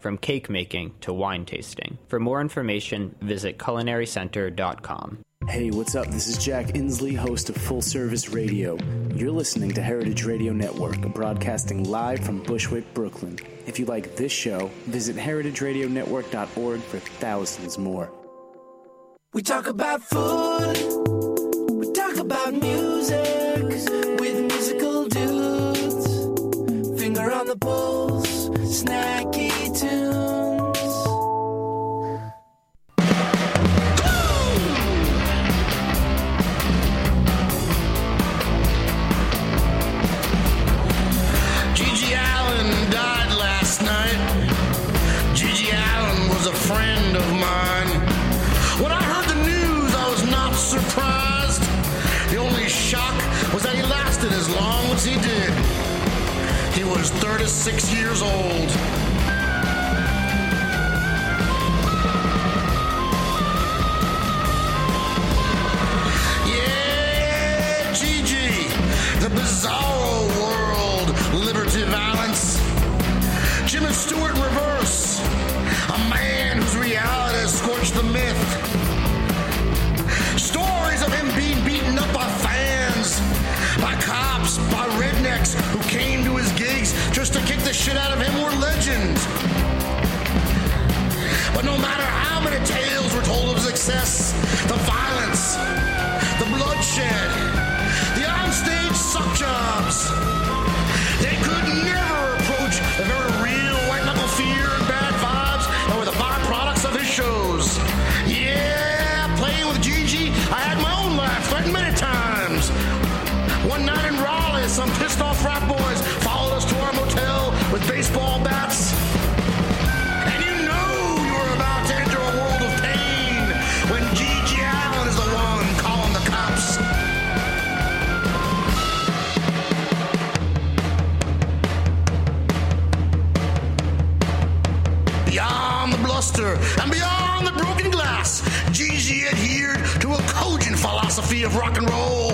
from cake making to wine tasting. For more information, visit culinarycenter.com. Hey, what's up? This is Jack Inslee, host of Full Service Radio. You're listening to Heritage Radio Network, broadcasting live from Bushwick, Brooklyn. If you like this show, visit heritageradionetwork.org for thousands more. We talk about food, we talk about music with musical dudes. Finger on the pulse, snacky long as he did. He was 36 years old. Shit out of him were legend. But no matter how many tales were told of success, the of rock and roll.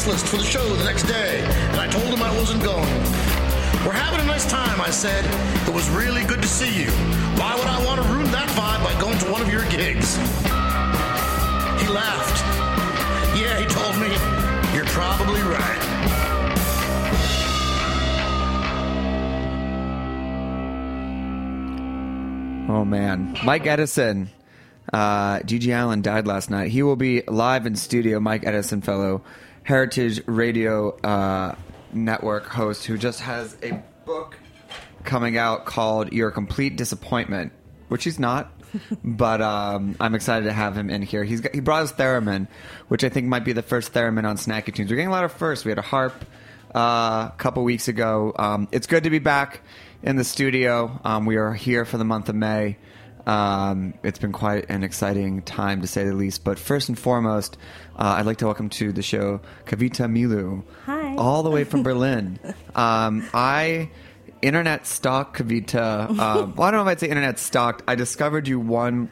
Guest list for the show the next day, and I told him I wasn't going. We're having a nice time, I said. It was really good to see you. Why would I want to ruin that vibe by going to one of your gigs? He laughed. Yeah, he told me, you're probably right. Oh man, Mike Edison. Uh, GG Allin died last night. He will be live in studio. Mike Edison, fellow Heritage Radio uh, Network host who just has a book coming out called "You're Complete Disappointment," which he's not. but um, I'm excited to have him in here. He's got, he brought his theremin, which I think might be the first theremin on Snacky Tunes. We're getting a lot of firsts. We had a harp uh, a couple weeks ago. Um, it's good to be back in the studio. Um, we are here for the month of May. Um, it's been quite an exciting time to say the least. But first and foremost, uh, I'd like to welcome to the show Kavita Meelu, Hi. all the way from Berlin. Um, I internet stalk Kavita. Uh, well, I don't know if I'd say internet stalked. I discovered you one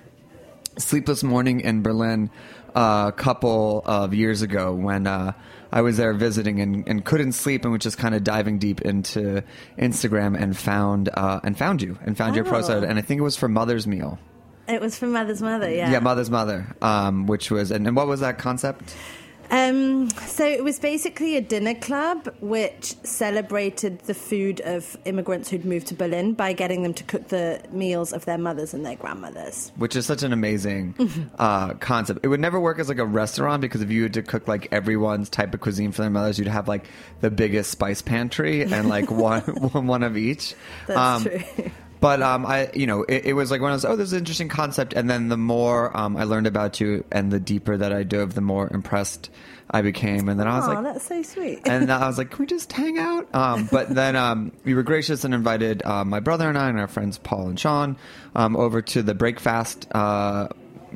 sleepless morning in Berlin uh, a couple of years ago when uh, I was there visiting and, and couldn't sleep and was just kind of diving deep into Instagram and found uh, and found you and found your Oh. and I think it was for Mother's Meal. It was for Mother's Mother, yeah. Yeah, Mother's Mother, um, which was and, and what was that concept? Um, so it was basically a dinner club which celebrated the food of immigrants who'd moved to Berlin by getting them to cook the meals of their mothers and their grandmothers. Which is such an amazing Mm-hmm. uh, concept. It would never work as like a restaurant because if you had to cook like everyone's type of cuisine for their mothers, you'd have like the biggest spice pantry and like one one of each. That's true. But um, I, you know, it, it was like when I was, oh, this is an interesting concept, and then the more um, I learned about you, and the deeper that I dove, the more impressed I became, and then I was Oh, like, that's so sweet. and I was like, "Can we just hang out?" Um, but then um, we were gracious and invited uh, my brother and I and our friends Paul and Sean um, over to the breakfast uh,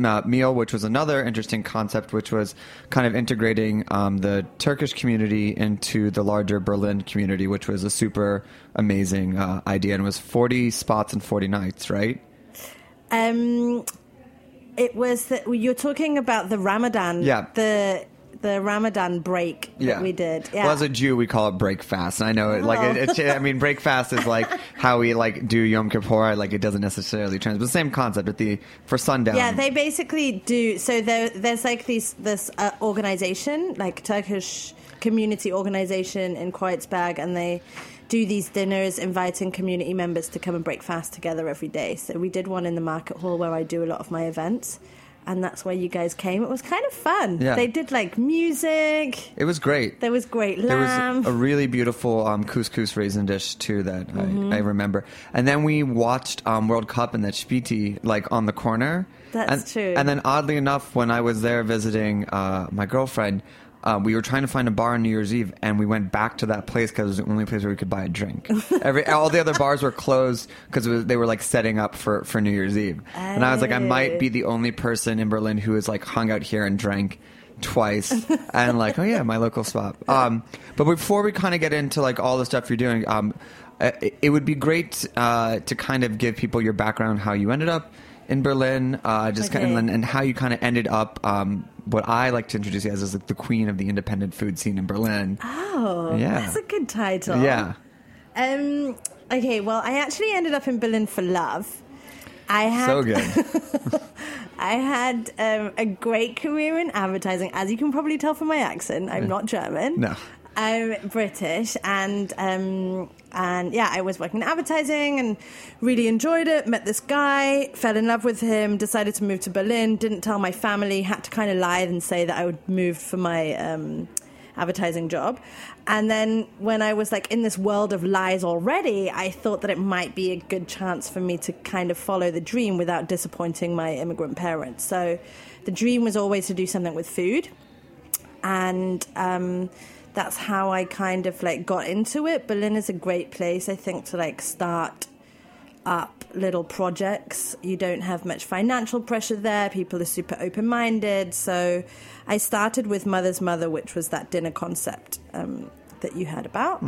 uh, meal, which was another interesting concept, which was kind of integrating um, the Turkish community into the larger Berlin community, which was a super amazing uh, idea, and it was forty spots and forty nights, right? Um, it was that you're talking about the Ramadan. Yeah. The the Ramadan break that we did. Yeah. Well, as a Jew, we call it break fast. And I know it, like, it, it, I mean, break fast is like how we like do Yom Kippur. Like, it doesn't necessarily trans, but the same concept at the for sundown. Yeah, they basically do. So there, there's like these this uh, organization, like Turkish community organization in Kreuzberg, and they do these dinners, inviting community members to come and break fast together every day. So we did one in the market hall where I do a lot of my events. And that's where you guys came. It was kind of fun. Yeah. They did like music. it was great. There was great lamb. There was a really beautiful um, couscous raisin dish too that Mm-hmm. I, I remember. And then we watched um, World Cup in that Spiti like on the corner. That's and, true. And then oddly enough, when I was there visiting uh, my girlfriend, uh, we were trying to find a bar on New Year's Eve, and we went back to that place because it was the only place where we could buy a drink. Every all the other bars were closed because they were like setting up for, for New Year's Eve. And I was like, I might be the only person in Berlin who has like hung out here and drank twice and like oh yeah my local spot um but before we kind of get into like all the stuff you're doing um it, it would be great uh to kind of give people your background how you ended up in berlin uh just kind of and, and how you kind of ended up um what i like to introduce you as is like the queen of the independent food scene in berlin oh, yeah. that's a good title. yeah Um. Okay. Well, I actually ended up in Berlin for love. I had so good I had um, a great career in advertising, as you can probably tell from my accent. I'm not German. No. I'm British, and um, and yeah, I was working in advertising and really enjoyed it. Met this guy, fell in love with him, decided to move to Berlin. Didn't tell my family. Had to kind of lie and say that I would move for my um, advertising job. And then when I was like in this world of lies already, I thought that it might be a good chance for me to kind of follow the dream without disappointing my immigrant parents. So the dream was always to do something with food. And um, that's how I kind of like got into it. Berlin is a great place, I think, to like start up little projects. You don't have much financial pressure there. People are super open minded. So I started with Mother's Mother, which was that dinner concept um, that you heard about.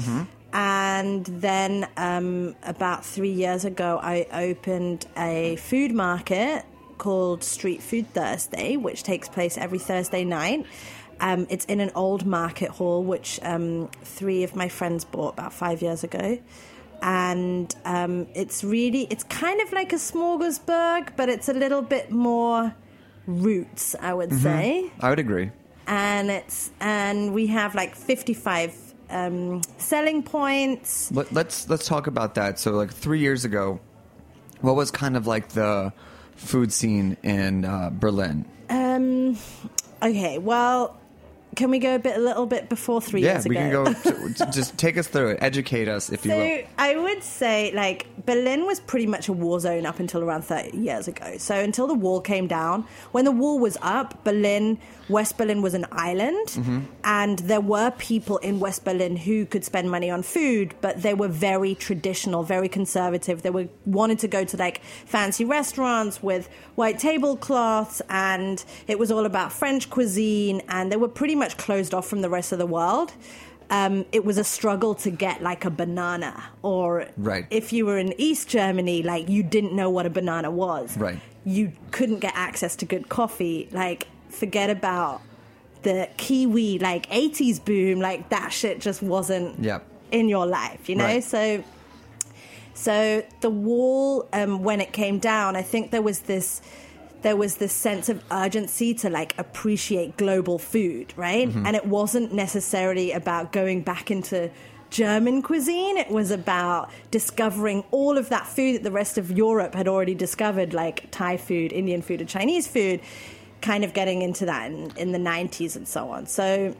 And then um, about three years ago, I opened a food market called Street Food Thursday, which takes place every Thursday night. Um, it's in an old market hall, which um, three of my friends bought about five years ago. And um, it's really it's kind of like a smorgasbord but it's a little bit more roots i would say. I would agree. And it's and we have like 55 um, selling points. Let, let's let's talk about that. So like three years ago what was kind of like the food scene in uh, berlin? Um, okay well can we go a bit, a little bit before three Yeah, years we can go. Just take us through it. Educate us, if you will. So I would say, like, Berlin was pretty much a war zone up until around 30 years ago. So until the wall came down, when the wall was up, Berlin, West Berlin was an island, Mm-hmm. and there were people in West Berlin who could spend money on food, but they were very traditional, very conservative. They were wanted to go to like fancy restaurants with white tablecloths, and it was all about French cuisine, and they were pretty much closed off from the rest of the world. Um, it was a struggle to get like a banana, or Right. if you were in East Germany, like you didn't know what a banana was. Right. You couldn't get access to good coffee. Like, forget about the Kiwi, like 80s boom. Like, that shit just wasn't Yep. in your life, you know? Right. So. So the wall, um, when it came down, I think there was this, there was this sense of urgency to like appreciate global food, right? Mm-hmm. And it wasn't necessarily about going back into German cuisine. It was about discovering all of that food that the rest of Europe had already discovered, like Thai food, Indian food, and Chinese food. Kind of getting into that in, in the 90s and so on. So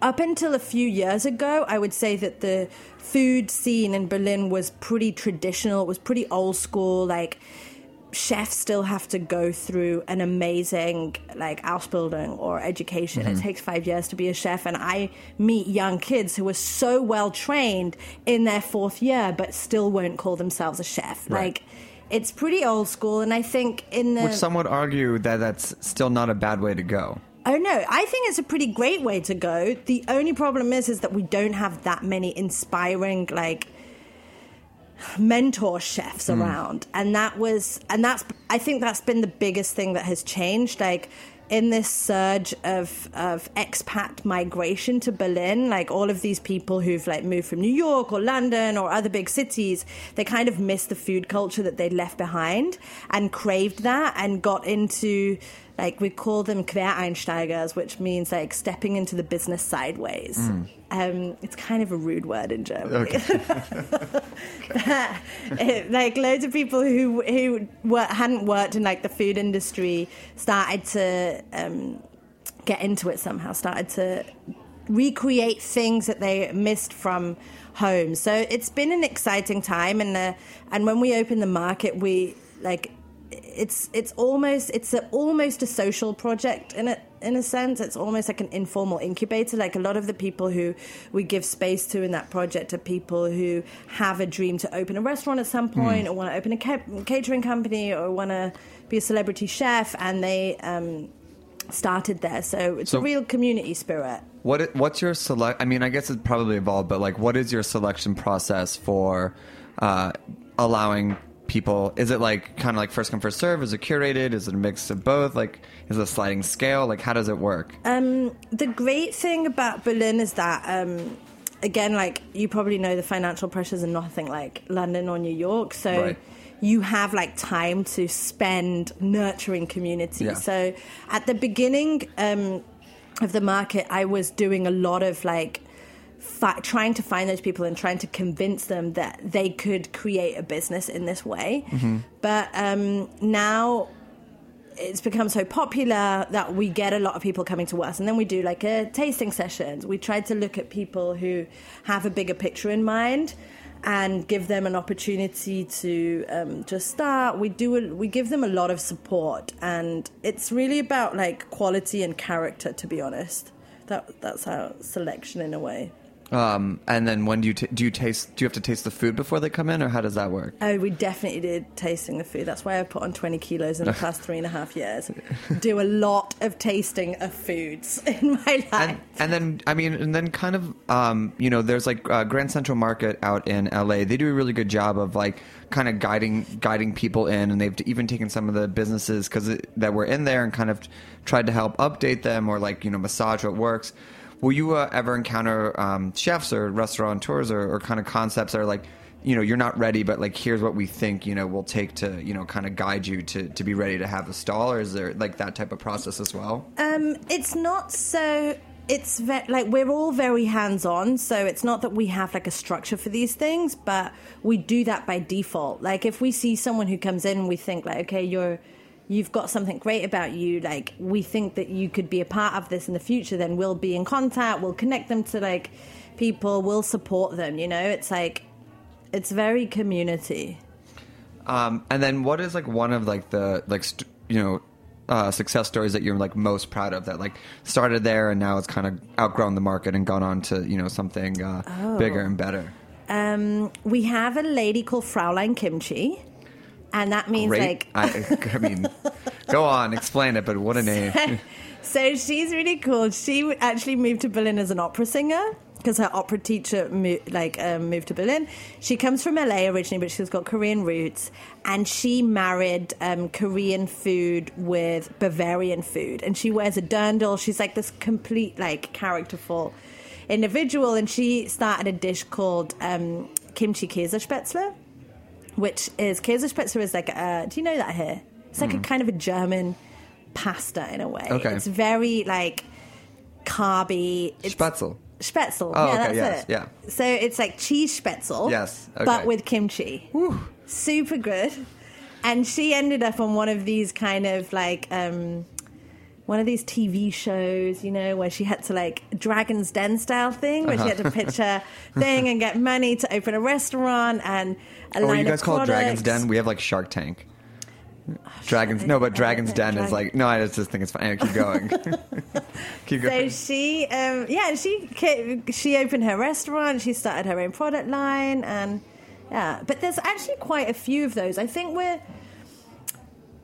up until a few years ago, I would say that the food scene in Berlin was pretty traditional. It was pretty old school. Like chefs still have to go through an amazing like Ausbildung or education. It mm-hmm. takes five years to be a chef, and I meet young kids who are so well trained in their fourth year, but still won't call themselves a chef. Right. Like. It's pretty old school, and I think in the Which some would argue that that's still not a bad way to go. Oh no, I think it's a pretty great way to go. The only problem is is that we don't have that many inspiring like mentor chefs hmm. around. And that was and that's I think that's been the biggest thing that has changed like in this surge of of expat migration to Berlin, like all of these people who've like moved from New York or London or other big cities, they kind of missed the food culture that they'd left behind and craved that and got into like we call them Quereinsteigers, which means like stepping into the business sideways. Um, it's kind of a rude word in Germany. It- like loads of people who who were, hadn't worked in like the food industry started to um, get into it somehow. Started to recreate things that they missed from home. So it's been an exciting time, and uh, and when we open the market, we like it's it's almost it's a, almost a social project in a in a sense. It's almost like an informal incubator. Like a lot of the people who we give space to in that project are people who have a dream to open a restaurant at some point, or want to open a ca- catering company, or want to be a celebrity chef, and they. Um, started there so it's So- a real community spirit What what's your select? I mean, I guess it probably evolved, but like, what is your selection process for uh, allowing people? Is it like kind of like first come first serve? Is it curated? Is it a mix of both? Like, is it a sliding scale? Like, how does it work? Um, the great thing about Berlin is that, um, again, like you probably know, the financial pressures are nothing like London or New York. So Right. you have like time to spend nurturing community. Yeah. So at the beginning um, of the market, I was doing a lot of like. Fi- trying to find those people and trying to convince them that they could create a business in this way. But um, now it's become so popular that we get a lot of people coming to us. And then we do like a tasting sessions. We try to look at people who have a bigger picture in mind and give them an opportunity to um, just start. We do a, we give them a lot of support. And it's really about like quality and character to be honest. That that's our selection in a way Um, and then when do you t- do you taste? Do you have to taste the food before they come in, or how does that work? Oh, we definitely did tasting the food. That's why I put on 20 kilos in the past three and a half years. Do a lot of tasting of foods in my life. and, and then I mean, and then kind of, um, you know, there's like uh, Grand Central Market out in LA. They do a really good job of like kind of guiding guiding people in, and they've even taken some of the businesses because that were in there and kind of tried to help update them or like you know massage what works. Will you uh, ever encounter um, chefs or restaurateurs or, or kind of concepts that are like, you know, you're not ready, but like here's what we think, you know, will take to, you know, kind of guide you to, to be ready to have a stall, or is there like that type of process as well? Um, it's not so. It's ve- like we're all very hands on, so it's not that we have like a structure for these things, but we do that by default. Like if we see someone who comes in we think like, okay, you're you've got something great about you. Like, we think that you could be a part of this in the future. Then we'll be in contact. We'll connect them to like people. We'll support them. You know, it's like it's very community. Um, and then what is like one of like the like st- you know uh, success stories that you're like most proud of that like started there and now it's kind of outgrown the market and gone on to you know something uh, Oh. bigger and better. Um, we have a lady called Fraulein Kimchi, and that means Great. like I, I mean, go on, explain it. But what a name! So she's really cool. She actually moved to Berlin as an opera singer because her opera teacher mo- like um, moved to Berlin. She comes from LA originally, but she's got Korean roots, and she married um, Korean food with Bavarian food, and she wears a dirndl. She's like this complete like characterful individual, and she started a dish called um, kimchi Käsespätzle, which is Käsespätzle is like a, do you know that here? It's like a kind of a German pasta in a way. Mm. Okay. It's very like carby. It's Spätzle. Spätzle. Oh, yeah, okay, that's yes, it. yeah. So it's like cheese spätzle. Yes, okay. But with kimchi. Super good. And she ended up on one of these kind of like um one of these TV shows, you know, where she had to like Dragon's Den style thing, where she had to pitch a thing and get money to open a restaurant and a Oh, line you guys of call it Dragon's. Den? We have like Shark Tank. Dragons, no, but Dragon's Den is like no. I just think it's fine. Keep going. keep So she, um, yeah, she she opened her restaurant. She started her own product line, and yeah. But there's actually quite a few of those. I think we're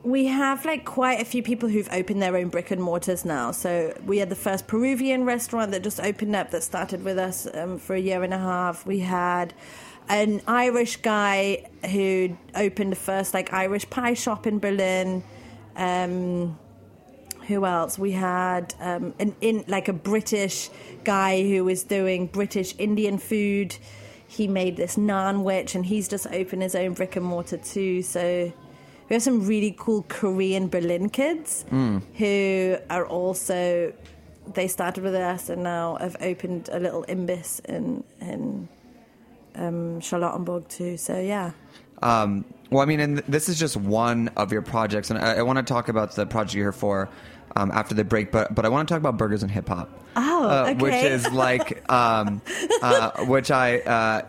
we have like quite a few people who've opened their own brick and mortars now. So we had the first Peruvian restaurant that just opened up that started with us um, for a year and a half. We had an Irish guy who opened the first like Irish pie shop in Berlin. Um, who else? We had um, an in like a British guy who was doing British Indian food. He made this naan witch, and he's just opened his own brick and mortar too. So we have some really cool Korean Berlin kids who are also they started with us and now have opened a little imbiss in in um, Charlottenburg too. So yeah. Um, well, I mean, and this is just one of your projects, and I, I want to talk about the project you're here for um, after the break. But but I want to talk about burgers and hip hop. Oh, uh, which is like um, uh, which I. Uh,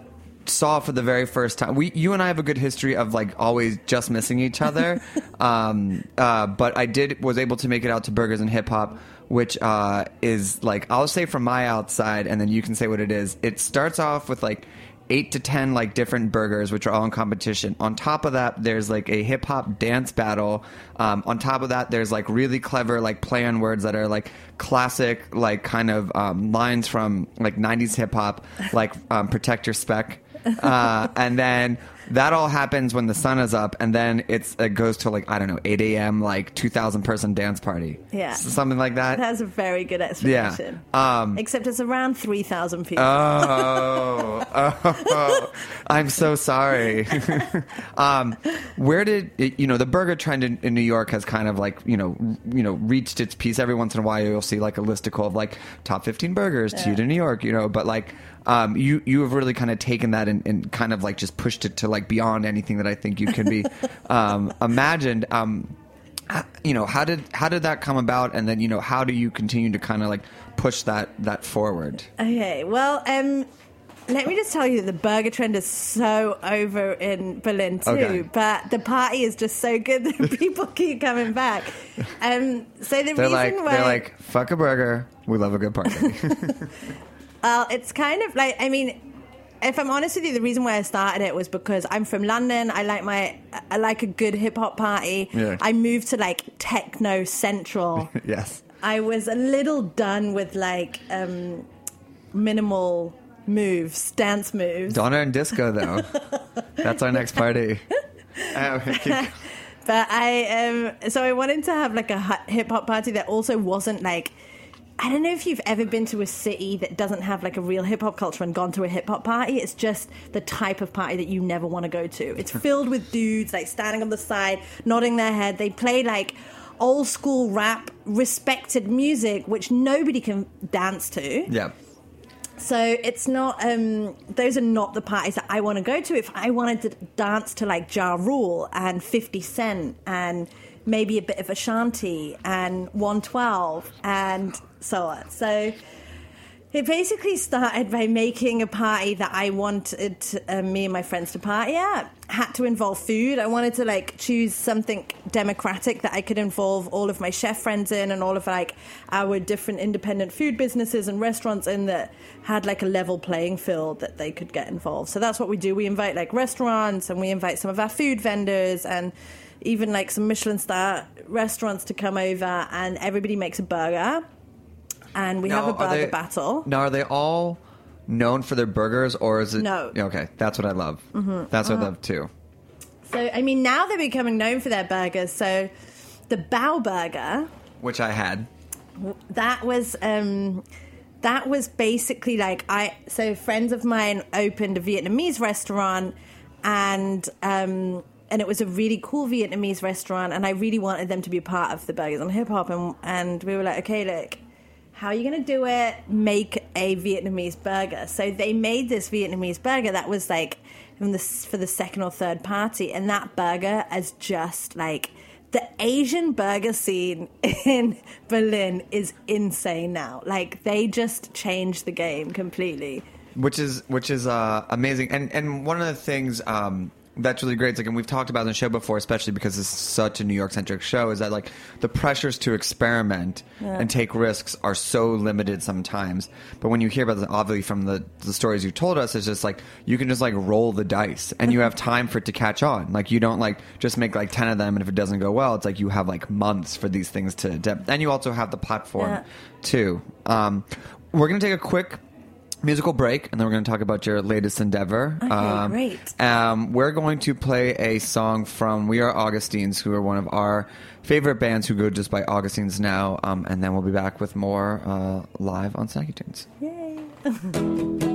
saw for the very first time. We you and i have a good history of like always just missing each other. Um uh but i did was able to make it out to burgers and hip hop which uh is like i'll say from my outside and then you can say what it is. It starts off with like eight to ten like different burgers which are all in competition. On top of that there's like a hip-hop dance battle. Um, on top of that there's like really clever like play on words that are like classic like kind of um, lines from like 90s hip-hop like um, protect your spec uh, and then that all happens when the sun is up, and then it's it goes to like I don't know 8 a.m. like 2,000 person dance party, Yeah. S- something like that. That's a very good yeah. explanation. Um, Except it's around 3,000 people. oh, oh, I'm so sorry. um, where did you know the burger trend in, in New York has kind of like you know you know reached its peak. Every once in a while, you'll see like a listicle of like top 15 burgers to you to New York, you know. But like um, you you have really kind of taken that and, and kind of like just pushed it to like beyond anything that I think you can be um, imagined. Um, you know how did how did that come about, and then you know how do you continue to kind of like push that that forward? Okay, well, um, let me just tell you, the burger trend is so over in Berlin too. Okay. But the party is just so good that people keep coming back. Um, so the They're reason like why, they're like fuck a burger. We love a good party. well, it's kind of like, I mean. If I'm honest with you, the reason why I started it was because I'm from London. I like my, I like a good hip hop party. Yeah. I moved to like techno central. yes. I was a little done with like um, minimal moves, dance moves. Donna and disco though. That's our next party. Uh, But I um, so I wanted to have like a hip hop party that also wasn't like. I don't know if you've ever been to a city that doesn't have like a real hip hop culture and gone to a hip hop party. It's just the type of party that you never want to go to. It's filled with dudes like standing on the side, nodding their head. They play like old school rap, respected music, which nobody can dance to. yeah. So it's not; um, those are not the parties that I want to go to. If I wanted to dance to like Ja Rule and Fifty Cent and maybe a bit of Ashanti and 112 and so on. So it basically started by making a party that I wanted uh, me and my friends to party at. Had to involve food. I wanted to like choose something democratic that I could involve all of my chef friends in and all of like our different independent food businesses and restaurants in that had like a level playing field that they could get involved. So that's what we do. We invite like restaurants and we invite some of our food vendors and even like some Michelin star restaurants to come over and everybody makes a burger and we have a burger battle. Now, are they all known for their burgers, or is it? No. Okay, that's what I love. Mhm. That's what I Uh-huh. love too. So I mean, now they're becoming known for their burgers. So the Bao Burger, Which I had. that was um, that was basically like I. So friends of mine opened a Vietnamese restaurant, and um, and it was a really cool Vietnamese restaurant, and I really wanted them to be a part of the burgers on hip hop, and and we were like, okay, look. How are you going to do it? Make a Vietnamese burger. So they made this Vietnamese burger that was like the, for the second or third party, and that burger is just like the Asian burger scene in Berlin is insane now. Like they just changed the game completely. which is which is uh, amazing. And and one of the things um, that's really great, like, and we've talked about in the show before, especially because it's such a New York centric show, is that like the pressures to experiment Yeah. and take risks are so limited sometimes. But when you hear about this, obviously from the the stories you told us, it's just like you can just like roll the dice, and you have time for it to catch on. Like you don't like just make like ten of them, and if it doesn't go well, it's like you have like months for these things to. to and you also have the platform Yeah. too. Um, we're gonna take a quick musical break, and then we're going to talk about your latest endeavor. Okay, great. Um, we're going to play a song from We Are Augustines, who are one of our favorite bands who go just by Augustines now, um, and then we'll be back with more uh, live on Snacky Tunes. Lift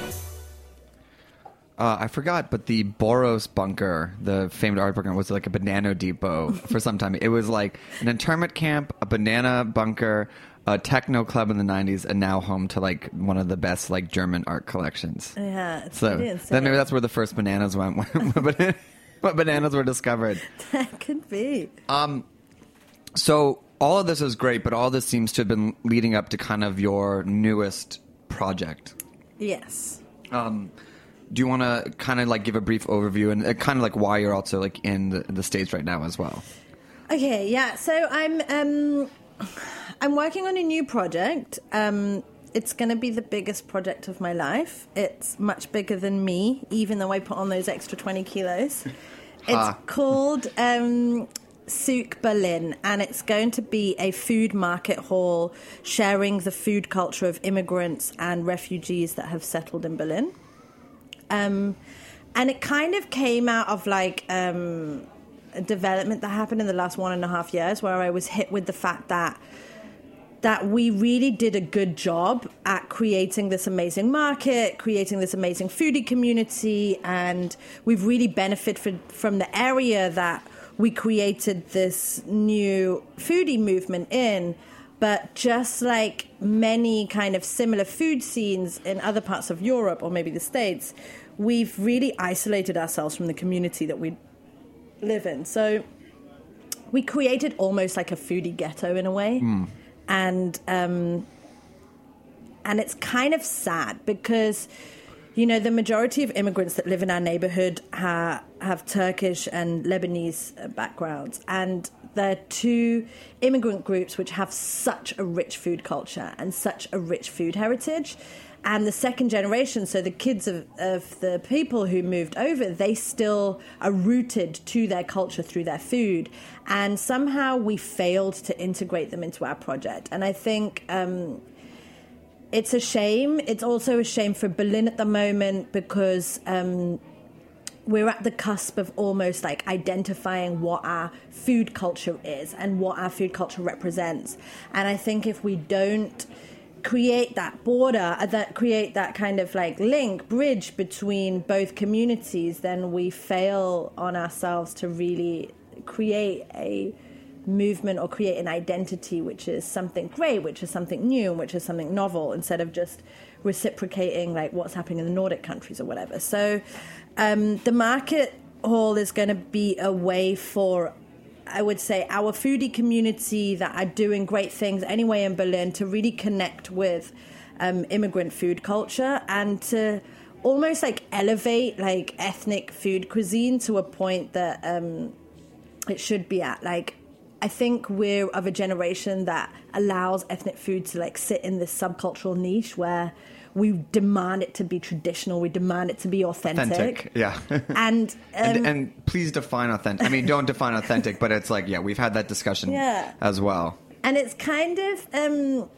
Uh, I forgot, but the Boros bunker, the famed art bunker, was like a banana depot for some time. It was like an internment camp, a banana bunker, a techno club in the '90s, and now home to like one of the best like German art collections. Yeah, it's So then maybe that's where the first bananas went, when bananas were discovered. that could be. Um, So all of this is great, but all this seems to have been leading up to kind of your newest project. Yes. Um, do you want to kind of like give a brief overview and uh, kind of like why you're also like in the, the states right now as well? Okay, yeah. So I'm um I'm working on a new project. Um it's going to be the biggest project of my life. It's much bigger than me, even though I put on those extra 20 kilos. It's called um, Souk Berlin, and it's going to be a food market hall sharing the food culture of immigrants and refugees that have settled in Berlin. Um, and it kind of came out of like um, a development that happened in the last one and a half years where I was hit with the fact that that we really did a good job at creating this amazing market, creating this amazing foodie community, and we've really benefited from the area that we created this new foodie movement in. But just like many kind of similar food scenes in other parts of Europe or maybe the States, we've really isolated ourselves from the community that we live in. So we created almost like a foodie ghetto in a way and um, and it's kind of sad because you know the majority of immigrants that live in our neighborhood ha- have Turkish and Lebanese uh, backgrounds, and they're two immigrant groups which have such a rich food culture and such a rich food heritage. And the second generation, so the kids of, of the people who moved over, they still are rooted to their culture through their food. And somehow we failed to integrate them into our project. And I think um, it's a shame. It's also a shame for Berlin at the moment because um, we're at the cusp of almost like identifying what our food culture is and what our food culture represents. And I think if we don't create that border, uh, that create that kind of like link, bridge between both communities, then we fail on ourselves to really create a movement or create an identity which is something great, which is something new, and which is something novel, instead of just reciprocating like what's happening in the Nordic countries or whatever. So um, the market hall is going to be a way for I would say our foodie community that are doing great things anyway in Berlin to really connect with um, immigrant food culture and to almost like elevate like ethnic food cuisine to a point that um, it should be at. Like, I think we're of a generation that allows ethnic food to like sit in this subcultural niche where we demand it to be traditional, we demand it to be authentic. Authentic, yeah. And, um, and, and please define authentic. I mean, don't define authentic, but it's like, yeah, we've had that discussion Yeah. as well. and it's kind of um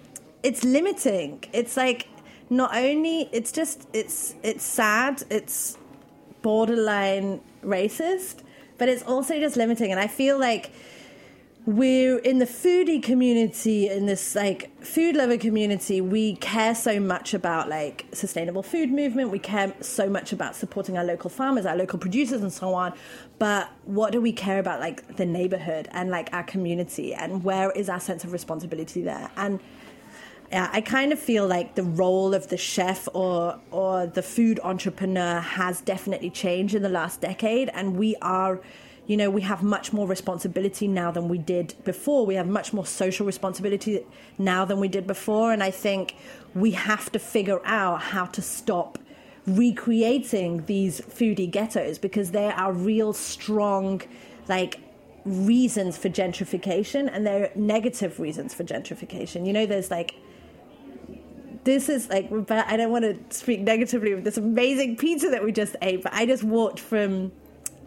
it's limiting it's like not only it's just it's it's sad it's borderline racist but it's also just limiting and i feel like we're in the foodie community in this like food lover community we care so much about like sustainable food movement. We care so much about supporting our local farmers our local producers and so on. But what do we care about like the neighborhood and like our community? And where is our sense of responsibility there? And yeah, I kind of feel like the role of the chef or or the food entrepreneur has definitely changed in the last decade, and we are, you know, we have much more responsibility now than we did before. We have much more social responsibility now than we did before, and I think we have to figure out how to stop recreating these foodie ghettos because they are real strong, like reasons for gentrification and they're negative reasons for gentrification. You know, there's like this is like I don't want to speak negatively of this amazing pizza that we just ate, but I just walked from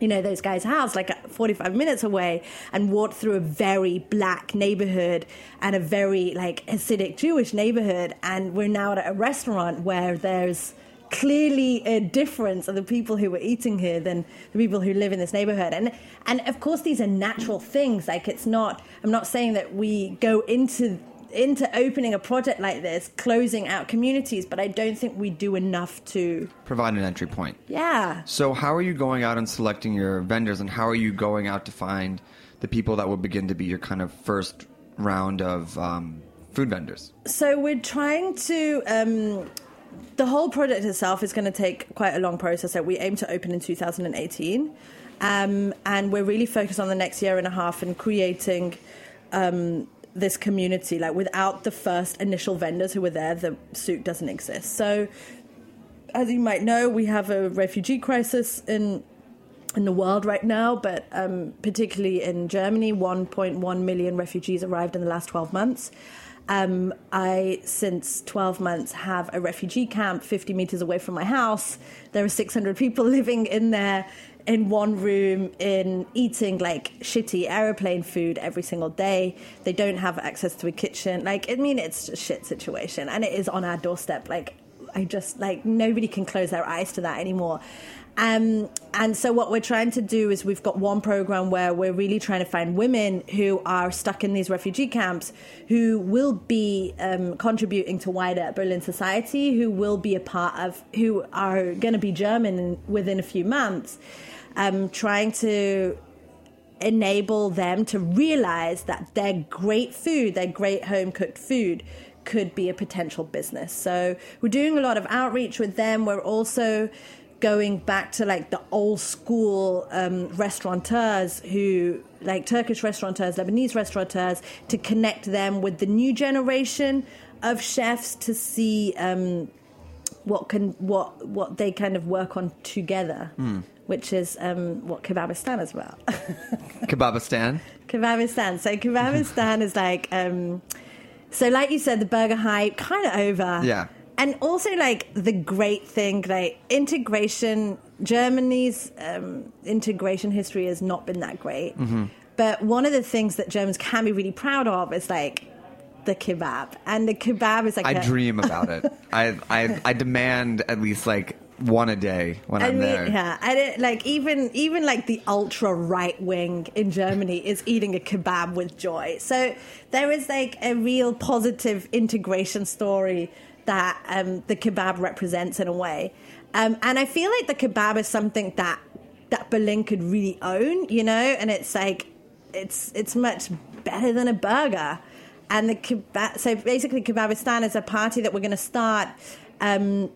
you know those guys' house like uh, 45 minutes away and walked through a very black neighborhood and a very like Hasidic Jewish neighborhood. And we're now at a restaurant where there's clearly a difference of the people who were eating here than the people who live in this neighborhood. And and of course these are natural things. Like it's not I'm not saying that we go into into opening a project like this closing out communities but I don't think we do enough to Provide an entry point. yeah So, how are you going out and selecting your vendors, and how are you going out to find the people that will begin to be your kind of first round of um, food vendors? So we're trying to. Um, the whole project itself is going to take quite a long process. So we aim to open in 2018, um, and we're really focused on the next year and a half and creating um, this community. Like without the first initial vendors who were there, the souk doesn't exist. So, as you might know, we have a refugee crisis in in the world right now, but um, particularly in Germany, 1.1 million refugees arrived in the last 12 months. Um, I, since 12 months, have a refugee camp 50 meters away from my house. There are 600 people living in there in one room, in eating like shitty aeroplane food every single day. They don't have access to a kitchen. Like, I mean, it's a shit situation, and it is on our doorstep. Like, I just like nobody can close their eyes to that anymore. Um, and so what we're trying to do is we've got one program where we're really trying to find women who are stuck in these refugee camps who will be um, contributing to wider Berlin society, who will be a part of, who are going to be German within a few months, um, trying to enable them to realize that their great food, their great home cooked food, could be a potential business. So we're doing a lot of outreach with them. We're also going back to like the old school um, restaurateurs who like Turkish restaurateurs, Lebanese restaurateurs to connect them with the new generation of chefs to see um, what can what what they kind of work on together, which is um, what Kebabistan is about. Kebabistan. Kebabistan. So Kebabistan is like, um, so like you said, the burger hype kind of over. Yeah. And also like the great thing, like integration. Germany's um, integration history has not been that great. Mm-hmm. But one of the things that Germans can be really proud of is like the kebab, and the kebab is like I a- dream about it. I, I I demand at least like one a day when I I'm mean, there. yeah, and it, like even even like the ultra right wing in Germany is eating a kebab with joy. So there is like a real positive integration story that um, the kebab represents in a way, um, and I feel like the kebab is something that that Berlin could really own, you know, and it's like it's it's much better than a burger. And the kebab, so basically, Kebabistan is a party that we're going to start. Um,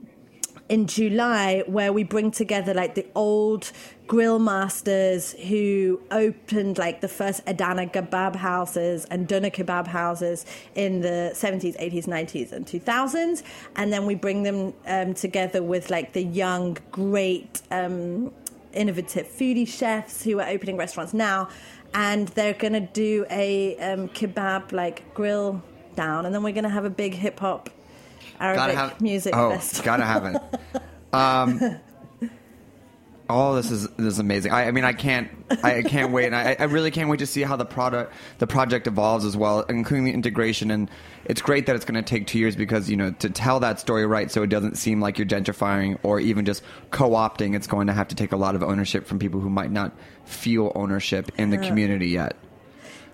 in July where we bring together like the old grill masters who opened like the first Adana kebab houses and Döner kebab houses in the 70s, 80s, 90s, and 2000s. And then we bring them um, together with like the young, great, um, innovative foodie chefs who are opening restaurants now. And they're going to do a um, kebab like grill down. And then we're going to have a big hip hop Arabic music oh, festival. gotta have it. Um, all this is this is amazing. I, I mean, I can't, I can't wait. And I, I really can't wait to see how the product, the project evolves as well, including the integration. And it's great that it's going to take two years because you know to tell that story right, so it doesn't seem like you're gentrifying or even just co-opting. It's going to have to take a lot of ownership from people who might not feel ownership in the community yet.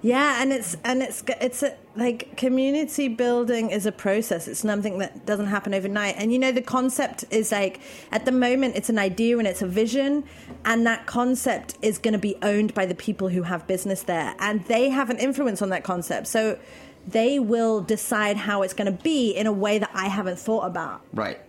Yeah, and it's and it's it's a, like community building is a process. It's something that doesn't happen overnight. And you know, the concept is like at the moment it's an idea and it's a vision, and that concept is going to be owned by the people who have business there, and they have an influence on that concept. So they will decide how it's going to be in a way that I haven't thought about Right.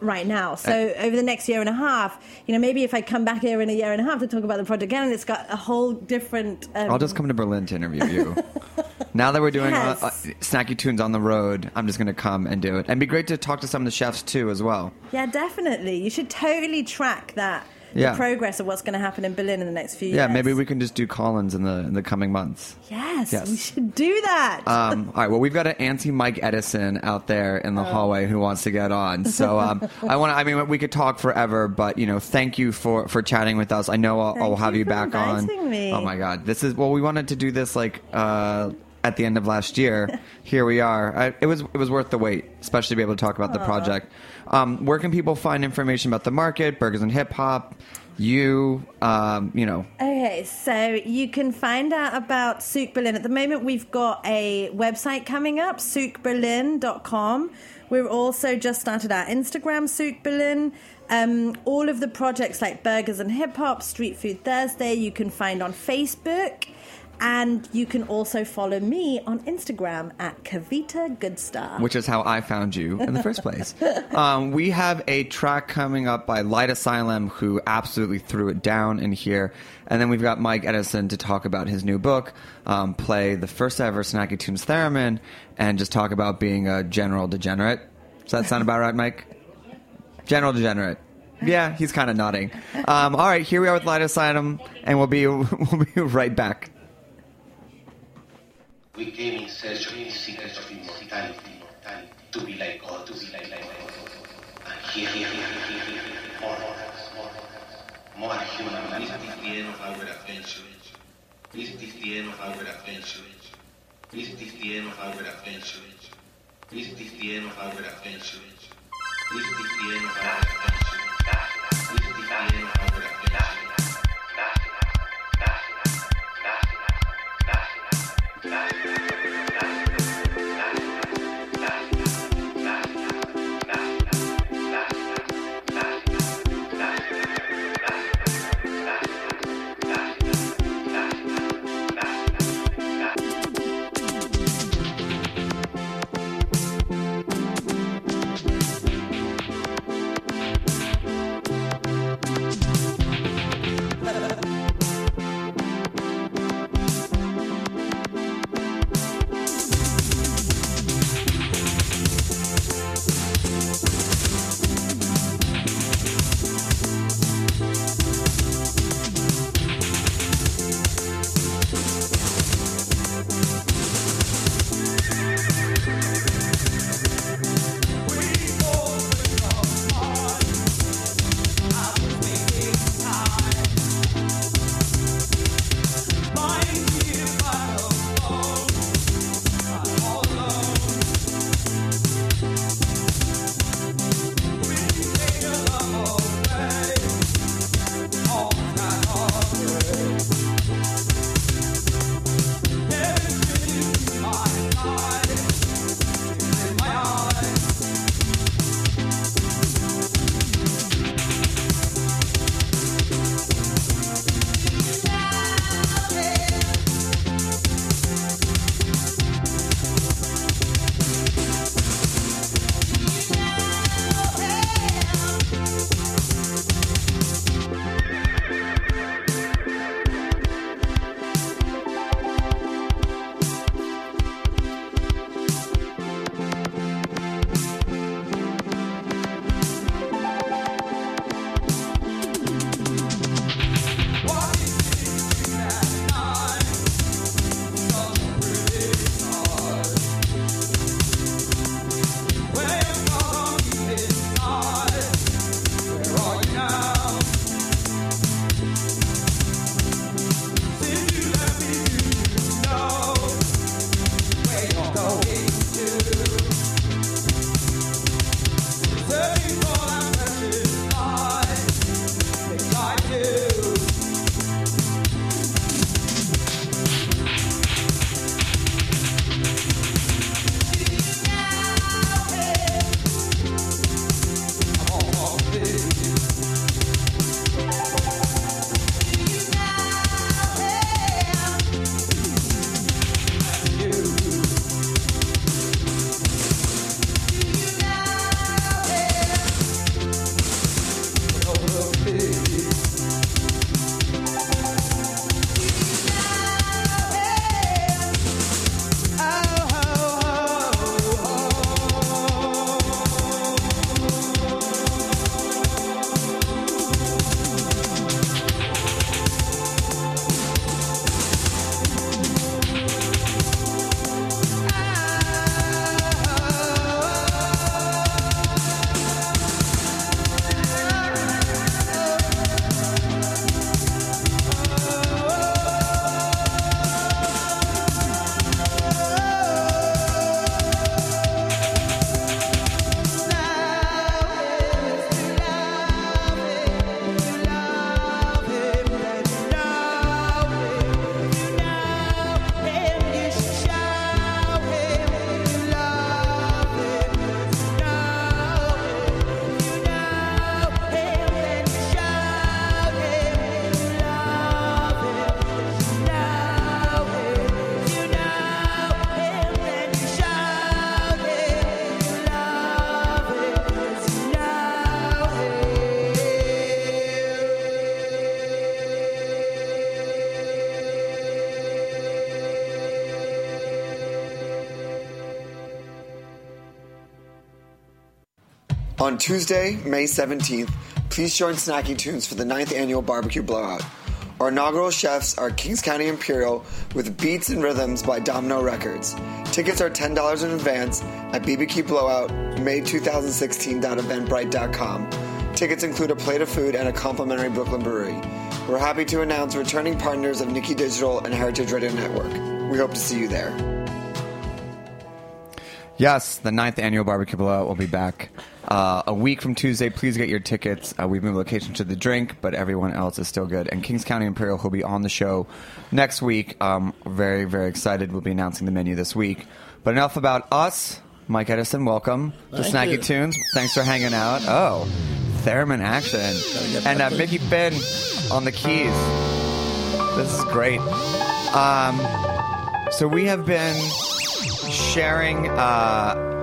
Right now. So over the next year and a half, you know, maybe if I come back here in a year and a half to talk about the project again, it's got a whole different. Um, I'll just come to Berlin to interview you. now that we're doing Yes. uh, uh, snacky tunes on the road, I'm just going to come and do it. And be great to talk to some of the chefs too, as well. Yeah, definitely. You should totally track that Yeah. the progress of what's going to happen in Berlin in the next few years. Yeah, maybe we can just do call-ins in the in the coming months. Yes, Yes. we should do that. Um, all right. Well, we've got an anti Mike Edison out there in the Oh. hallway who wants to get on. So um, I want. to I mean, we could talk forever, but you know, thank you for for chatting with us. I know I'll, I'll have you you back on. me. Oh my God, this is well. We wanted to do this like. Uh, at the end of last year, here we are. I, it was it was worth the wait, especially to be able to talk about the project. Um, where can people find information about the market, burgers and hip hop, you, um, you know, Okay, so you can find out about Souk Berlin. At the moment, we've got a website coming up, soukberlin.com. We've also just started our Instagram, Souk Berlin. Um, all of the projects like Burgers and Hip Hop, Street Food Thursday, you can find on Facebook. And you can also follow me on Instagram at Kavita Goodstar. which is how I found you in the first place. um, we have a track coming up by Light Asylum, who absolutely threw it down in here. And then we've got Mike Edison to talk about his new book, um, play the first ever Snacky Tunes Theremin, and just talk about being a general degenerate. Does that sound about right, Mike? General degenerate. Yeah, he's kind of nodding. Um, all right, here we are with Light Asylum, and we'll be we'll be right back. We came in search of the of immortality, to be like God, to be like God. And here, here, here, here, here, more, more, more human. Is the end of our adventure? Is the end of our adventure? Is the end of our adventure? Is the end of our adventure? Is the end of our adventure? Is the end of our adventure? Bye. On Tuesday, May 17th, please join Snacky Tunes for the 9th annual barbecue blowout. Our inaugural chefs are Kings County Imperial with Beats and Rhythms by Domino Records. Tickets are $10 in advance at BBQ Blowout, May 2016.eventbrite.com. Tickets include a plate of food and a complimentary Brooklyn brewery. We're happy to announce returning partners of Nikki Digital and Heritage Radio Network. We hope to see you there. Yes, the ninth annual barbecue blowout will be back uh, a week from Tuesday. Please get your tickets. Uh, we've moved location to the drink, but everyone else is still good. And Kings County Imperial will be on the show next week. Um, very, very excited. We'll be announcing the menu this week. But enough about us. Mike Edison, welcome to Thank Snacky you. Tunes. Thanks for hanging out. Oh, theremin action. And uh, Mickey Finn on the keys. This is great. Um, so we have been sharing uh,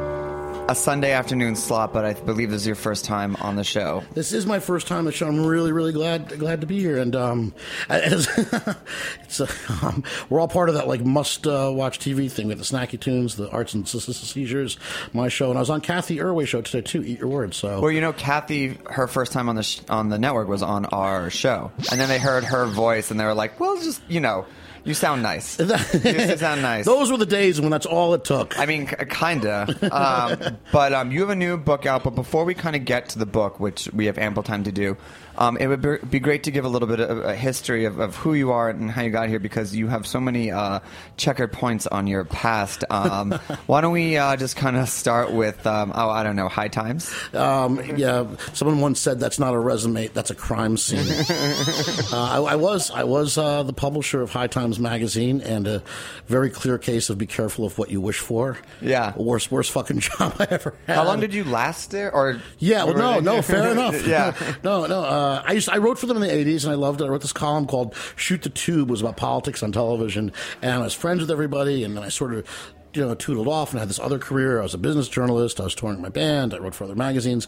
a Sunday afternoon slot, but I believe this is your first time on the show. This is my first time on the show. I'm really, really glad glad to be here, and um, as it's uh, um, we're all part of that like must uh, watch TV thing with the Snacky Tunes, the Arts and Se- Se- Seizures, my show, and I was on Cathy Erway show today too. Eat your words. So Well, you know, Cathy, her first time on the sh- on the network was on our show, and then they heard her voice, and they were like, "Well, just you know, you sound nice. you sound nice." those were the days when that's all it took. I mean, k- kinda. Um, but um, you have a new book out. But before we kind of get to the book, which we have ample time to do, um, it would be- great to give a little bit of a history of, of who you are and how you got here, because you have so many uh, checkered points on your past. Um, why don't we uh, just kind of start with, um, oh, I don't know, High Times? Um, yeah, someone once said that's not a resume, that's a crime scene. uh, I, I was I was uh, the publisher of High Times magazine, and a very clear case of be careful of what you wish for. Yeah, worst worst fucking job I ever had. How long did you last there? Or Yeah, well, no, no, fair enough. yeah. no, no. Uh, I used I wrote for them in the '80s, and I loved it. I wrote this column called "Shoot the Tube," it was about politics on television, and I was friends with everybody, and then I sort of. You know, tootled off and had this other career. I was a business journalist. I was touring my band. I wrote for other magazines,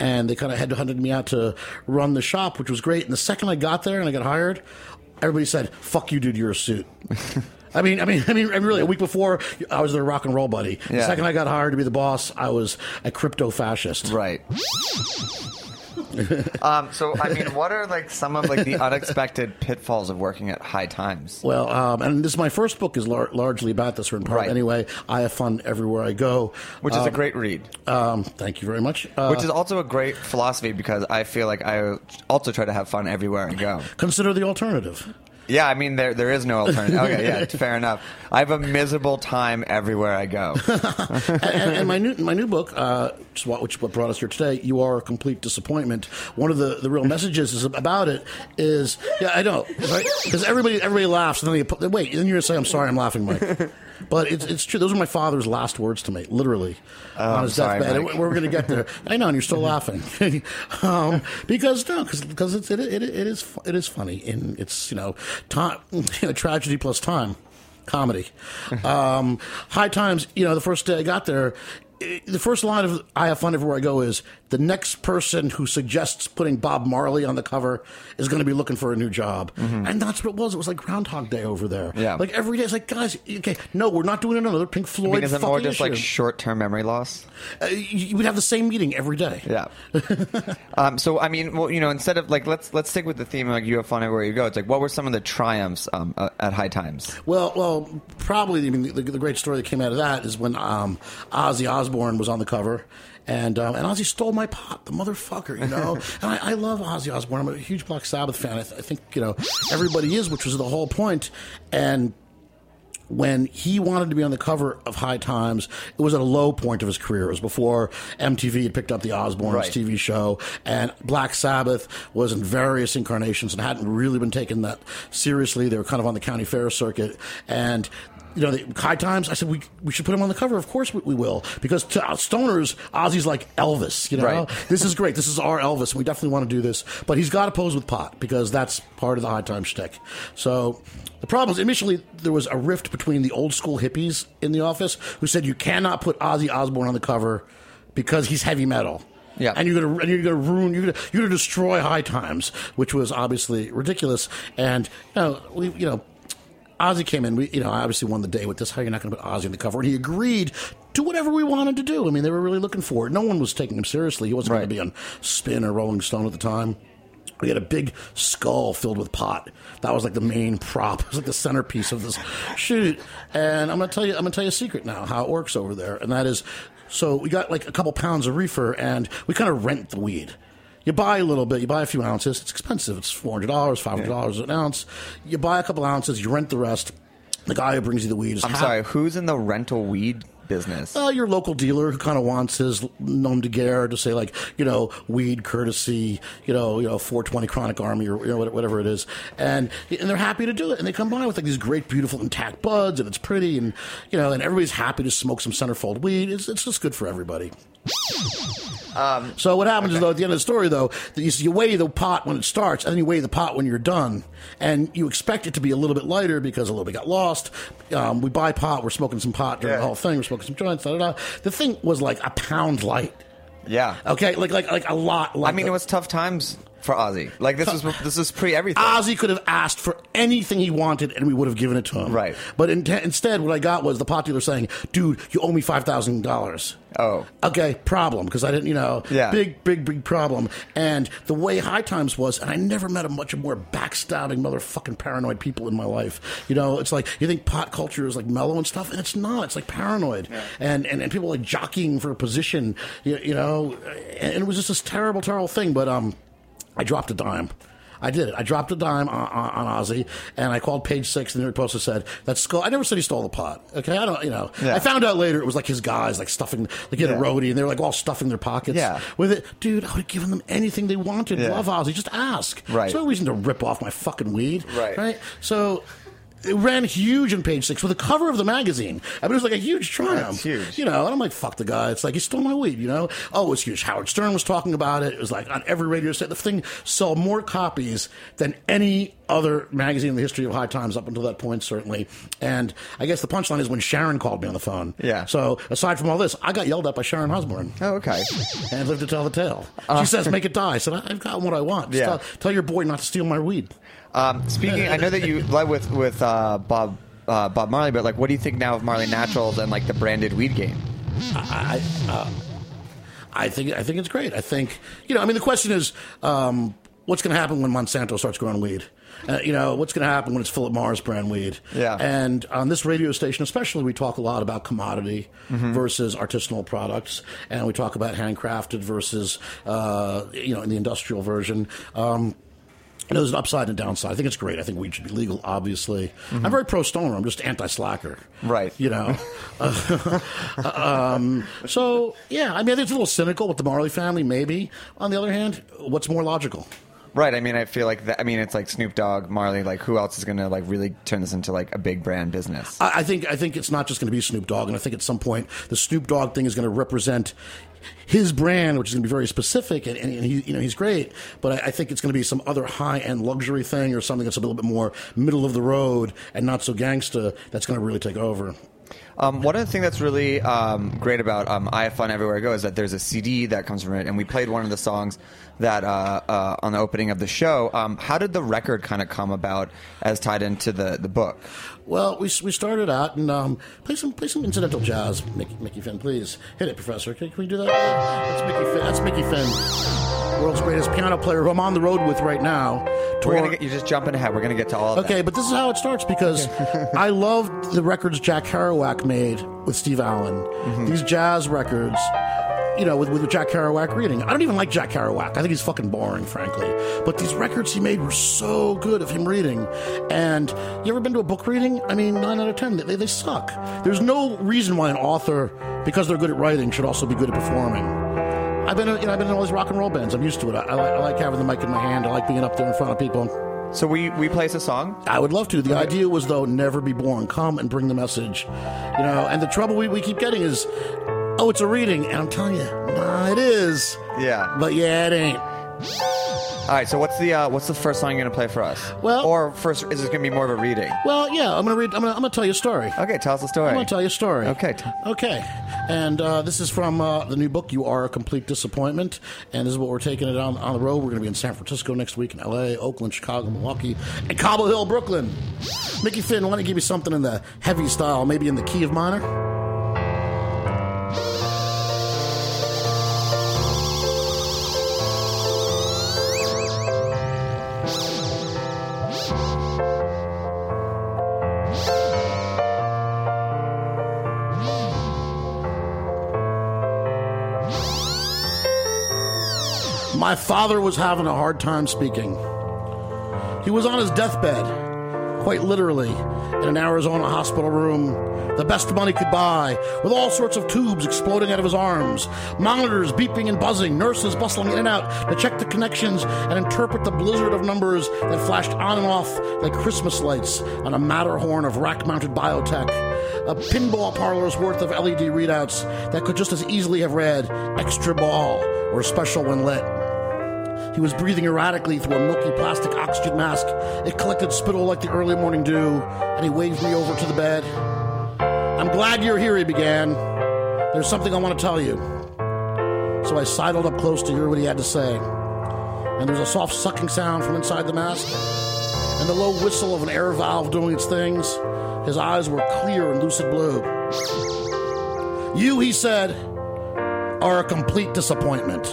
and they kind of headhunted me out to run the shop, which was great. And the second I got there and I got hired, everybody said, "Fuck you, dude. You're a suit." I mean, I mean, I mean, I mean, really. A week before, I was their rock and roll buddy. The second I got hired to be the boss, I was a crypto fascist. Right. um, so, I mean, what are like some of like the unexpected pitfalls of working at High Times? Well, um, and this my first book is lar- largely about this, or in part Right. anyway. I have fun everywhere I go, Which is a Um, great read. Um, thank you very much. Uh, Which is also a great philosophy because I feel like I also try to have fun everywhere I go. consider the alternative. Yeah, I mean there there is no alternative. Okay, yeah, fair enough. I have a miserable time everywhere I go. and, and, my new my new book, uh, which what, brought us here today, you are a complete disappointment. One of the, the real messages is about it is yeah I know because everybody everybody laughs and then they wait and then you're gonna say I'm sorry I'm laughing Mike. But it's, it's true. Those were my father's last words to me, literally, Oh, on his sorry, deathbed. Mike. We're going to get there. I know, and you're still laughing, um, because no, because it's it, it, it is it is funny, and it's you know time, you know, tragedy plus time, comedy. um, high times, you know, the first day I got there. i- The first line of "I have fun everywhere I go" is the next person who suggests putting Bob Marley on the cover is going to be looking for a new job, and that's what it was. It was like Groundhog Day over there. Mm-hmm. Yeah. like every day. It's like, guys, okay, no, we're not doing another Pink I Floyd. mean, is it more just like short term memory loss? Uh, you you would have the same meeting every day. Yeah. um, so I mean, well, you know, instead of like let's let's stick with the theme of like you have fun everywhere you go. It's like what were some of the triumphs um, uh, at High Times? Well, well, probably. I mean, the, the great story that came out of that is when um, Ozzy Osbourne was on the cover, and um, and Ozzy stole my pot, the motherfucker, you know. and I, I love Ozzy Osbourne. I'm a huge Black Sabbath fan. I, th- I think you know everybody is, which was the whole point. And when he wanted to be on the cover of High Times, it was at a low point of his career. It was before MTV had picked up the Osbournes Right. TV show, and Black Sabbath was in various incarnations and hadn't really been taken that seriously. They were kind of on the county fair circuit, and. You know, the High Times. I said we we should put him on the cover. Of course we, we will, because to stoners, Ozzy's like Elvis. You know, Right. this is great. This is our Elvis. and We definitely want to do this, but he's got to pose with pot because that's part of the High Times shtick. So the problem is initially there was a rift between the old school hippies in the office who said you cannot put Ozzy Osbourne on the cover because he's heavy metal. Yeah. and you're gonna and you're gonna ruin you're gonna you're gonna destroy High Times, which was obviously ridiculous. And you know we you know Ozzy came in. We, you know, I obviously won the day with this. How you're not going to put Ozzy on the cover? And he agreed to whatever we wanted to do. I mean, they were really looking for it. No one was taking him seriously. He wasn't going to be on Spin or Rolling Stone at the time. We had a big skull filled with pot. That was like the main prop. It was like the centerpiece of this shoot. And I'm gonna tell you, I'm gonna tell you a secret now how it works over there, and that is, so we got like a couple pounds of reefer, and we kind of rent the weed. You buy a little bit, you buy a few ounces. It's expensive. It's four hundred dollars, five hundred dollars an ounce. You buy a couple ounces, you rent the rest. The guy who brings you the weed is I'm hap- sorry. Who's in the rental weed business? uh, your local dealer who kind of wants his nom de guerre to say like you know weed courtesy you know you know 420 chronic army or you know whatever it is and and they're happy to do it and they come by with like these great beautiful intact buds and it's pretty and you know and everybody's happy to smoke some centerfold weed it's, it's just good for everybody Um, so what happens is though at the end of the story though you, you weigh the pot when it starts and then you weigh the pot when you're done. And you expect it to be a little bit lighter because a little bit got lost. Um, we buy pot we're smoking some pot during the whole thing we're smoking some joints da, da, da. the thing was like a pound light. Yeah. okay? Like like like a lot like I mean, it was tough times for Ozzy. Like this was this was pre everything. Ozzy could have asked for anything he wanted, and we would have given it to him. Right. But in, instead, what I got was the popular saying, "Dude, you owe me five thousand dollars." Oh. Okay, problem because I didn't, you know, Yeah. big, big, big problem. And the way High Times was, and I never met a much more backstabbing, motherfucking paranoid people in my life. You know, it's like you think pot culture is like mellow and stuff, and it's not. It's like paranoid, and, and and people like jockeying for a position. You, you know, and it was just this terrible, terrible thing. But um, I dropped a dime. I did it. I dropped a dime on, on, on Ozzy, and I called Page Six, and the reporter said that skull. I never said he stole the pot. Okay, I don't. You know, Yeah. I found out later it was like his guys, like stuffing, like he had Yeah. a roadie, and they were like all stuffing their pockets Yeah. with it. Dude, I would have given them anything they wanted. Yeah. Love Ozzy, just ask. Right. There's no reason to rip off my fucking weed. Right. Right. So. It ran huge in page six with the cover of the magazine. I mean, it was like a huge triumph. huge. You know, and I'm like, fuck the guy. It's like, he stole my weed, you know? Oh, it was huge. Howard Stern was talking about it. It was like on every radio station. The thing sold more copies than any other magazine in the history of High Times up until that point, certainly. And I guess the punchline is when Sharon called me on the phone. Yeah. So aside from all this, I got yelled at by Sharon Osbourne. Oh, okay. And lived to tell the tale. Uh, she says, make it die. I said, I've got what I want. Just Yeah. tell, tell your boy not to steal my weed. Um, speaking, I know that you led with with uh, Bob uh, Bob Marley, but like, what do you think now of Marley Naturals and like the branded weed game? I, I, uh, I think I think it's great. I think you know. I mean, the question is, um, what's going to happen when Monsanto starts growing weed? Uh, you know, what's going to happen when it's Philip Morris brand weed? Yeah. And on this radio station, especially, we talk a lot about commodity Mhm. versus artisanal products, and we talk about handcrafted versus, uh, you know, in the industrial version. Um, you know, there's an upside and a downside. I think it's great. I think weed should be legal, obviously. Mhm. I'm very pro stoner. I'm just anti slacker. Right. You know. um, so, yeah, I mean, I think it's a little cynical with the Marley family, maybe. On the other hand, what's more logical? Right. I mean, I feel like that. I mean, it's like Snoop Dogg, Marley. Like, who else is going to like really turn this into like a big brand business? I, I think I think it's not just going to be Snoop Dogg, and I think at some point the Snoop Dogg thing is going to represent his brand, which is going to be very specific, and, and, he, you know he's great. But I, I think it's going to be some other high end luxury thing or something that's a little bit more middle of the road and not so gangsta. That's going to really take over. Um, one of the things that's really um, great about um, I Have Fun Everywhere I Go is that there's a CD that comes from it, and we played one of the songs that uh, uh, on the opening of the show. Um, how did the record kind of come about as tied into the, the book? Well, we, we started out and um, play some play some incidental jazz. Mickey, Mickey Finn, please hit it, Professor. Can, can we do that? That's Mickey Finn. That's Mickey Finn, world's greatest piano player, who I'm on the road with right now. We're gonna get, you're just jumping ahead. We're going to get to all of Okay, that. but this is how it starts because I loved the records Jack Kerouac made with Steve Allen. Mm-hmm. These jazz records, you know, with, with Jack Kerouac reading. I don't even like Jack Kerouac. I think he's fucking boring, frankly. But these records he made were so good of him reading. And you ever been to a book reading? I mean, nine out of ten, they, they suck. There's no reason why an author, because they're good at writing, should also be good at performing. I've been, you know, I've been in all these rock and roll bands. I'm used to it. I, I, like, I like having the mic in my hand. I like being up there in front of people. So we we place a song. I would love to. The idea was though, never be born. Come and bring the message. You know, and the trouble we, we keep getting is, oh, it's a reading, and I'm telling you, nah, it is. Yeah. But yeah, it ain't. All right. So what's the uh, what's the first song you're gonna play for us? Well- or first is this gonna be more of a reading? Well, yeah, I'm gonna read. I'm gonna, I'm gonna tell you a story. Okay, tell us the story. I'm gonna tell you a story. Okay. t- Okay, and uh, this is from uh, the new book. You are a complete disappointment, and this is what we're taking it on on the road. We're going to be in San Francisco next week, in L.A., Oakland, Chicago, Milwaukee, and Cobble Hill, Brooklyn. Mickey Finn, why don't you give me something in the heavy style, maybe in the key of minor? My father was having a hard time speaking. He was on his deathbed, quite literally, in an Arizona hospital room, the best money could buy, with all sorts of tubes exploding out of his arms, monitors beeping and buzzing, nurses bustling in and out to check the connections and interpret the blizzard of numbers that flashed on and off like Christmas lights on a Matterhorn of rack mounted biotech. A pinball parlor's worth of LED readouts that could just as easily have read extra ball or special when lit. He was breathing erratically through a milky plastic oxygen mask. It collected spittle like the early morning dew, and he waved me over to the bed. I'm glad you're here, he began. There's something I want to tell you. So I sidled up close to hear what he had to say. And there was a soft sucking sound from inside the mask, and the low whistle of an air valve doing its things. His eyes were clear and lucid blue. You, he said, are a complete disappointment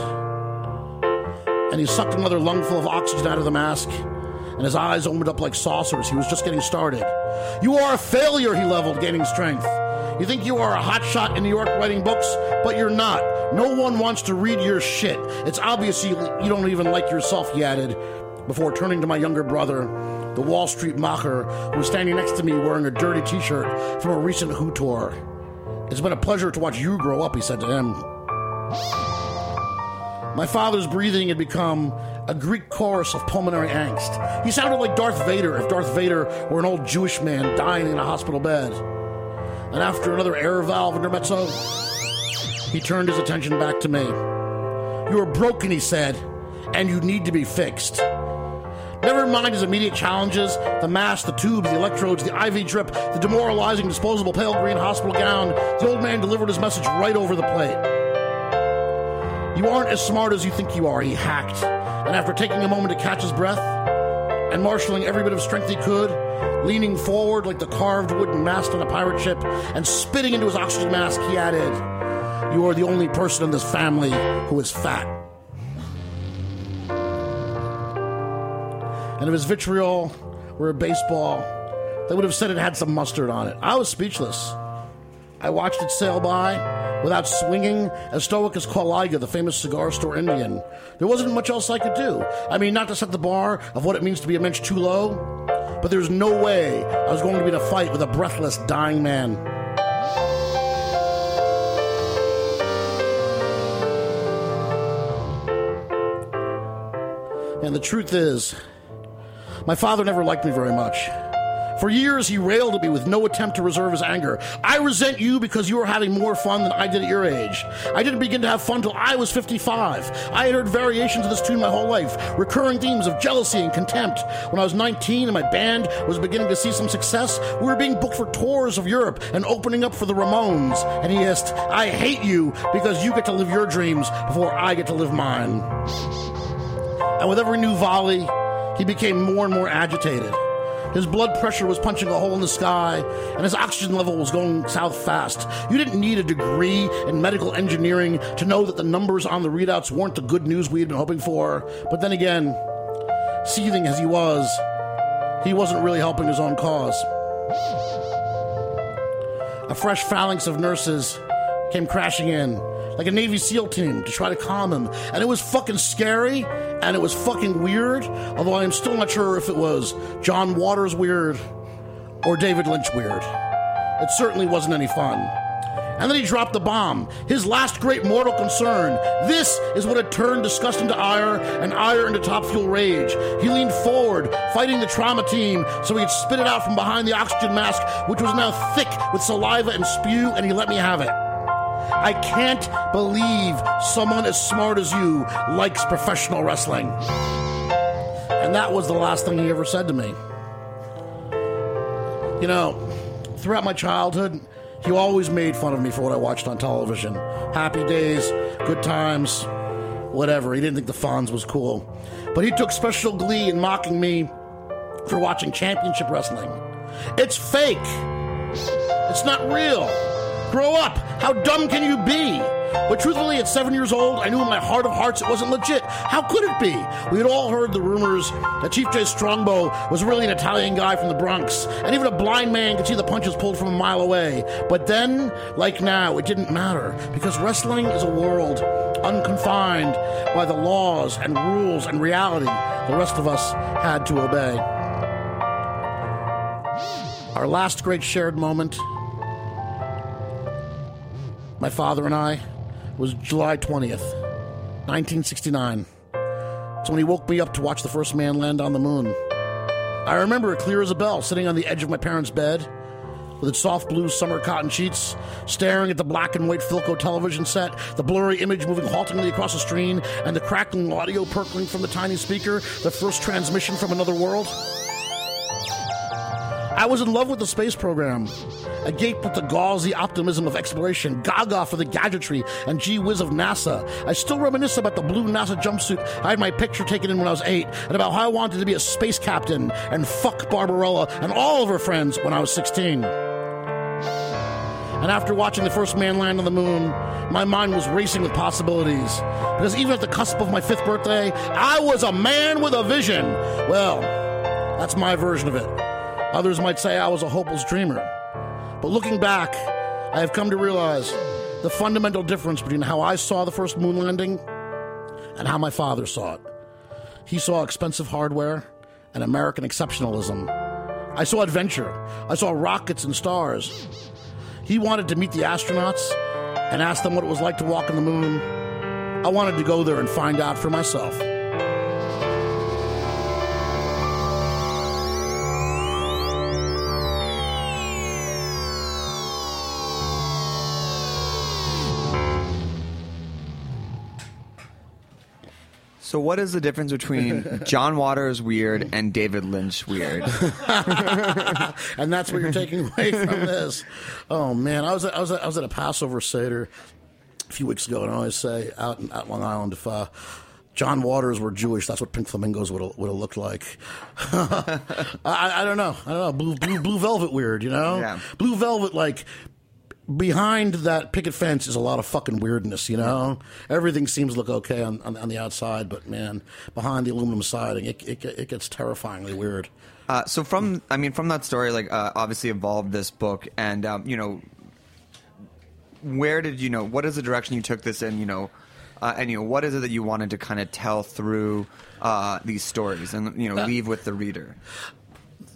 and he sucked another lungful of oxygen out of the mask, and his eyes opened up like saucers. He was just getting started. You are a failure, he leveled, gaining strength. You think you are a hotshot in New York writing books, but you're not. No one wants to read your shit. It's obvious you, you don't even like yourself, he added, before turning to my younger brother, the Wall Street mocker, who was standing next to me wearing a dirty t shirt from a recent Who tour. It's been a pleasure to watch you grow up, he said to him. My father's breathing had become a Greek chorus of pulmonary angst. He sounded like Darth Vader if Darth Vader were an old Jewish man dying in a hospital bed. And after another air valve intermezzo, he turned his attention back to me. You are broken, he said, and you need to be fixed. Never mind his immediate challenges the mask, the tubes, the electrodes, the IV drip, the demoralizing disposable pale green hospital gown. The old man delivered his message right over the plate. You aren't as smart as you think you are, he hacked. And after taking a moment to catch his breath and marshaling every bit of strength he could, leaning forward like the carved wooden mast on a pirate ship and spitting into his oxygen mask, he added, You are the only person in this family who is fat. And if his vitriol were a baseball, they would have said it had some mustard on it. I was speechless. I watched it sail by without swinging, as stoic as Kaw-Liga, the famous cigar store Indian. There wasn't much else I could do. I mean, not to set the bar of what it means to be a mensch too low, but there's no way I was going to be in a fight with a breathless, dying man. And the truth is, my father never liked me very much. For years, he railed at me with no attempt to reserve his anger. I resent you because you are having more fun than I did at your age. I didn't begin to have fun till I was 55. I had heard variations of this tune my whole life, recurring themes of jealousy and contempt. When I was 19 and my band was beginning to see some success, we were being booked for tours of Europe and opening up for the Ramones. And he hissed, I hate you because you get to live your dreams before I get to live mine. And with every new volley, he became more and more agitated. His blood pressure was punching a hole in the sky, and his oxygen level was going south fast. You didn't need a degree in medical engineering to know that the numbers on the readouts weren't the good news we had been hoping for. But then again, seething as he was, he wasn't really helping his own cause. A fresh phalanx of nurses came crashing in, like a Navy SEAL team, to try to calm him. And it was fucking scary, and it was fucking weird, although I am still not sure if it was John Waters weird or David Lynch weird. It certainly wasn't any fun. And then he dropped the bomb, his last great mortal concern. This is what had turned disgust into ire and ire into top fuel rage. He leaned forward, fighting the trauma team, so he could spit it out from behind the oxygen mask, which was now thick with saliva and spew, and he let me have it. I can't believe someone as smart as you likes professional wrestling. And that was the last thing he ever said to me. You know, throughout my childhood, he always made fun of me for what I watched on television. Happy days, good times, whatever. He didn't think the Fonz was cool. But he took special glee in mocking me for watching championship wrestling. It's fake. It's not real. Grow up. How dumb can you be? But truthfully, at seven years old, I knew in my heart of hearts it wasn't legit. How could it be? We had all heard the rumors that Chief Jay Strongbow was really an Italian guy from the Bronx, and even a blind man could see the punches pulled from a mile away. But then, like now, it didn't matter because wrestling is a world unconfined by the laws and rules and reality the rest of us had to obey. Our last great shared moment, my father and I, was July 20th, 1969. It's when he woke me up to watch the first man land on the moon. I remember it clear as a bell, sitting on the edge of my parents' bed with its soft blue summer cotton sheets, staring at the black and white Philco television set, the blurry image moving haltingly across the screen, and the crackling audio percolating from the tiny speaker, the first transmission from another world. I was in love with the space program. Agape with the gauzy optimism of exploration, gaga for the gadgetry, and gee whiz of NASA. I still reminisce about the blue NASA jumpsuit I had my picture taken in when I was eight, and about how I wanted to be a space captain and fuck Barbarella and all of her friends when I was 16. And after watching the first man land on the moon, my mind was racing with possibilities. Because even at the cusp of my fifth birthday, I was a man with a vision. Well, that's my version of it. Others might say I was a hopeless dreamer. But looking back, I have come to realize the fundamental difference between how I saw the first moon landing and how my father saw it. He saw expensive hardware and American exceptionalism. I saw adventure. I saw rockets and stars. He wanted to meet the astronauts and ask them what it was like to walk on the moon. I wanted to go there and find out for myself. So, what is the difference between John Waters weird and David Lynch weird? and that's what you're taking away from this. Oh man, I was at, I was at, I was at a Passover seder a few weeks ago, and I always say out in out Long Island if. Uh, John Waters were Jewish. That's what Pink Flamingos would have, would have looked like. I, I don't know. I don't know. Blue, blue, blue velvet weird, you know? Yeah. Blue velvet, like, behind that picket fence is a lot of fucking weirdness, you know? Everything seems to look okay on, on, on the outside, but man, behind the aluminum siding, it, it, it gets terrifyingly weird. Uh, so from, I mean, from that story, like, uh, obviously evolved this book, and um, you know, where did you know? What is the direction you took this in? You know, uh, and you know, what is it that you wanted to kind of tell through uh, these stories, and you know, Uh, leave with the reader?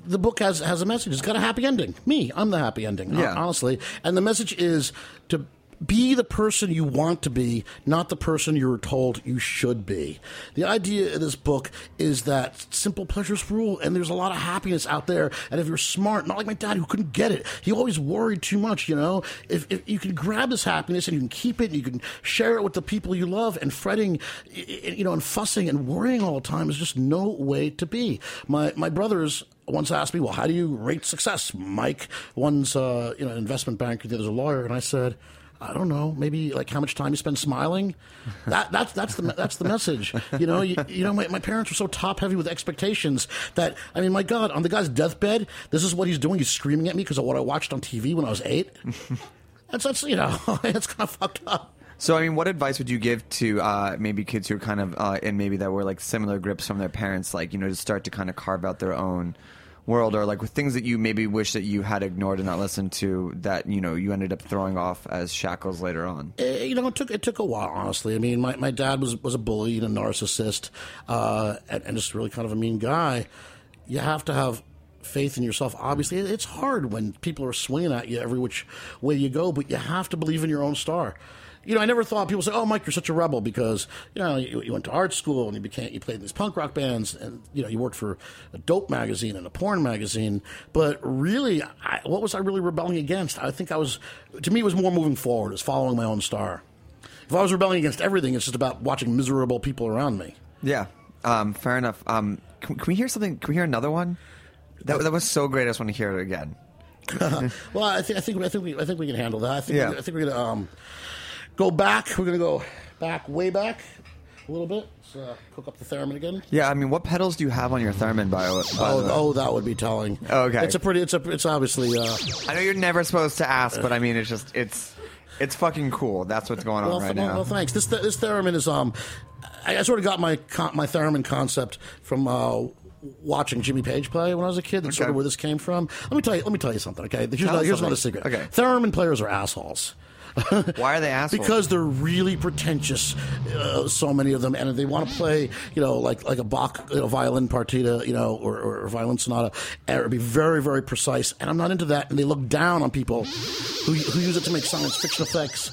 The book has has a message. It's got a happy ending. Me, I'm the happy ending. Yeah. honestly. And the message is to be the person you want to be, not the person you were told you should be. The idea of this book is that simple pleasures rule, and there's a lot of happiness out there. And if you're smart, not like my dad who couldn't get it, he always worried too much. You know, if, if you can grab this happiness and you can keep it, and you can share it with the people you love, and fretting, you know, and fussing and worrying all the time is just no way to be. My my brothers once asked me, "Well, how do you rate success?" Mike, one's uh, you know an investment banker, the other's a lawyer, and I said. I don't know. Maybe like how much time you spend smiling. That that's that's the that's the message. You know. You, you know. My, my parents were so top heavy with expectations that I mean, my God, on the guy's deathbed, this is what he's doing. He's screaming at me because of what I watched on TV when I was eight. That's that's you know, it's kind of fucked up. So, I mean, what advice would you give to uh, maybe kids who are kind of uh, and maybe that were like similar grips from their parents, like you know, to start to kind of carve out their own world, or like with things that you maybe wish that you had ignored and not listened to, that you know you ended up throwing off as shackles later on. Eh, you know, it took it took a while. Honestly, I mean, my, my dad was was a bully and a narcissist, uh, and, and just really kind of a mean guy. You have to have faith in yourself. Obviously, it's hard when people are swinging at you every which way you go, but you have to believe in your own star. You know, I never thought people say, "Oh, Mike, you're such a rebel," because you know you, you went to art school and you became you played in these punk rock bands, and you know you worked for a dope magazine and a porn magazine. But really, I, what was I really rebelling against? I think I was, to me, it was more moving forward, it was following my own star. If I was rebelling against everything, it's just about watching miserable people around me. Yeah. Um, fair enough. Um, can, can we hear something? Can we hear another one? That, that was so great. I just want to hear it again. well, I think I think I think we I think we can handle that. I think Yeah. I think we're gonna um, go back. We're gonna go back, way back, a little bit. Let's, uh, cook up the theremin again. Yeah, I mean, what pedals do you have on your theremin? By, by the Oh, way? oh, that would be telling. Okay. it's a pretty. It's a. It's obviously. Uh, I know you're never supposed to ask, but I mean, it's just it's it's fucking cool. That's what's going on well, right well, now. well, thanks. This this theremin is um, I, I sort of got my con- my theremin concept from uh, watching Jimmy Page play when I was a kid. That's sort Okay. of where this came from. Let me tell you. Let me tell you something. Okay, here's, not, here's not a secret. Okay. theremin players are assholes. Why are they assholes? Because they're really pretentious. Uh, so many of them, and they want to play, you know, like like a Bach you know, violin partita, you know, or, or violin sonata, and be very very precise. And I'm not into that. And they look down on people who who use it to make science fiction effects.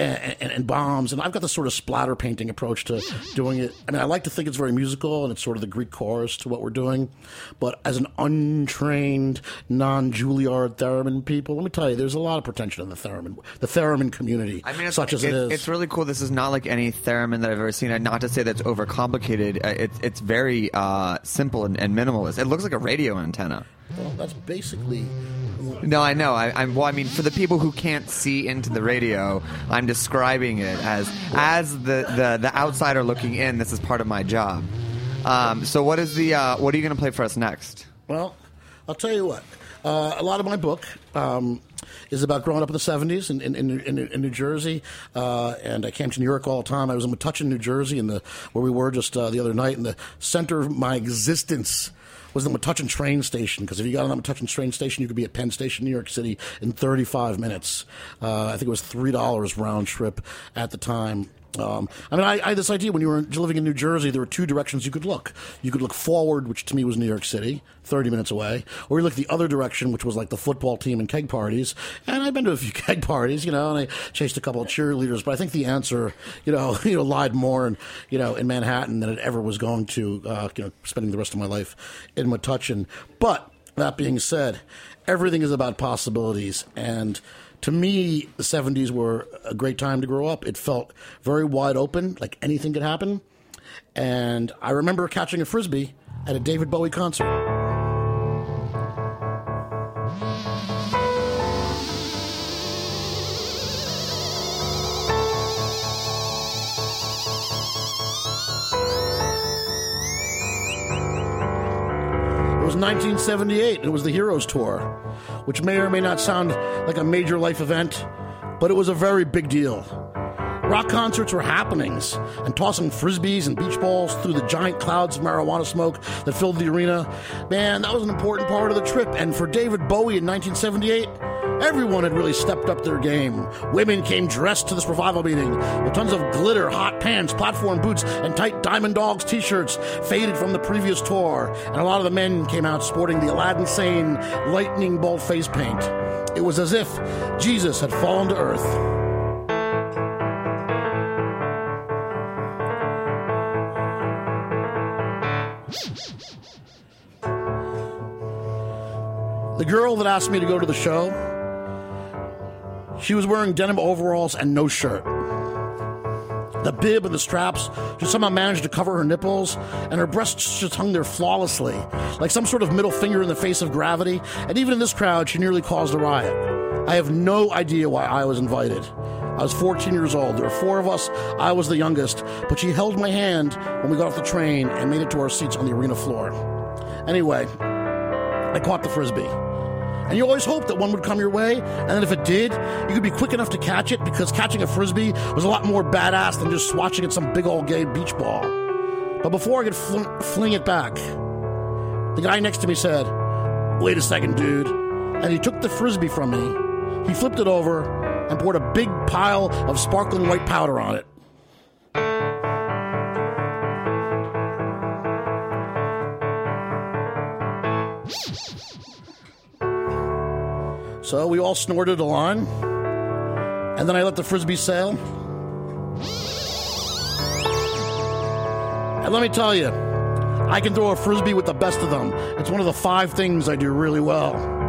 And, and, and bombs, and I've got this sort of splatter painting approach to doing it. I mean, I like to think it's very musical, and it's sort of the Greek chorus to what we're doing. But as an untrained, non-Juilliard theremin people, let me tell you, there's a lot of pretension in the theremin, the theremin community, I mean, it's, such as it is. It's really cool. This is not like any theremin that I've ever seen. And Not to say that's overcomplicated. Uh, It's it's very uh, simple and, and minimalist. It looks like a radio antenna. Well, that's basically. No, I know. I, I'm well. I mean, for the people who can't see into the radio, I'm describing it as as the the, the outsider looking in. This is part of my job. Um, so, what is the uh, what are you going to play for us next? Well, I'll tell you what. Uh, a lot of my book um, is about growing up in the 70s in, in, in, in, in New Jersey. Uh, and I came to New York all the time. I was in Metuchen, New Jersey, in the, where we were just uh, the other night. And the center of my existence was the Metuchen train station. Because if you got on that Metuchen train station, you could be at Penn Station, New York City in 35 minutes. Uh, I think it was $3 round trip at the time. Um, I mean, I, I had this idea when you were living in New Jersey, there were two directions you could look. You could look forward, which to me was New York City, 30 minutes away, or you look the other direction, which was like the football team and keg parties. And I've been to a few keg parties, you know, and I chased a couple of cheerleaders, but I think the answer, you know, you know, lied more in, you know, in Manhattan than it ever was going to, uh, you know, spending the rest of my life in Metuchen. But that being said, everything is about possibilities and to me, the 70s were a great time to grow up. It felt very wide open, like anything could happen. And I remember catching a frisbee at a David Bowie concert. 1978. It was the Heroes Tour, which may or may not sound like a major life event, but it was a very big deal. Rock concerts were happenings, and tossing frisbees and beach balls through the giant clouds of marijuana smoke that filled the arena. Man, that was an important part of the trip. And for David Bowie in 1978, everyone had really stepped up their game. Women came dressed to this revival meeting with tons of glitter, hot pants, platform boots, and tight Diamond Dogs t shirts faded from the previous tour. And a lot of the men came out sporting the Aladdin Sane lightning bolt face paint. It was as if Jesus had fallen to earth. The girl that asked me to go to the show, she was wearing denim overalls and no shirt. The bib and the straps just somehow managed to cover her nipples, and her breasts just hung there flawlessly, like some sort of middle finger in the face of gravity. And even in this crowd, she nearly caused a riot. I have no idea why I was invited. I was 14 years old. There were four of us. I was the youngest, but she held my hand when we got off the train and made it to our seats on the arena floor. Anyway, I caught the frisbee. And you always hoped that one would come your way, and then if it did, you could be quick enough to catch it because catching a frisbee was a lot more badass than just swatching at some big old gay beach ball. But before I could fl- fling it back, the guy next to me said, Wait a second, dude. And he took the frisbee from me, he flipped it over, and poured a big pile of sparkling white powder on it. So we all snorted a line, and then I let the frisbee sail. And let me tell you, I can throw a frisbee with the best of them. It's one of the five things I do really well.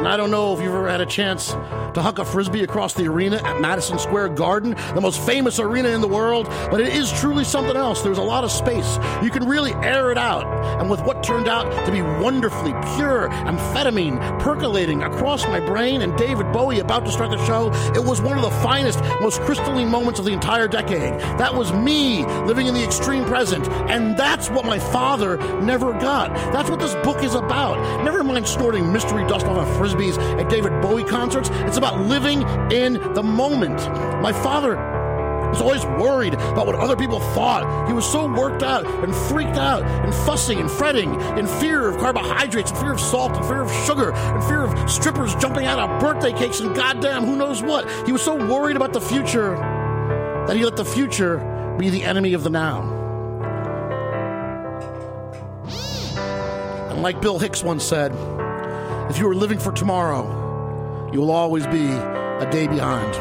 And I don't know if you've ever had a chance to huck a frisbee across the arena at Madison Square Garden, the most famous arena in the world, but it is truly something else. There's a lot of space. You can really air it out. And with what turned out to be wonderfully pure amphetamine percolating across my brain and David Bowie about to start the show, it was one of the finest, most crystalline moments of the entire decade. That was me living in the extreme present. And that's what my father never got. That's what this book is about. Never mind snorting mystery dust off of frisbees at David Bowie concerts. It's about living in the moment. My father was always worried about what other people thought. He was so worked out and freaked out and fussing and fretting in fear of carbohydrates, in fear of salt, in fear of sugar, in fear of strippers jumping out of birthday cakes and goddamn who knows what. He was so worried about the future that he let the future be the enemy of the now. And like Bill Hicks once said, if you are living for tomorrow, you will always be a day behind.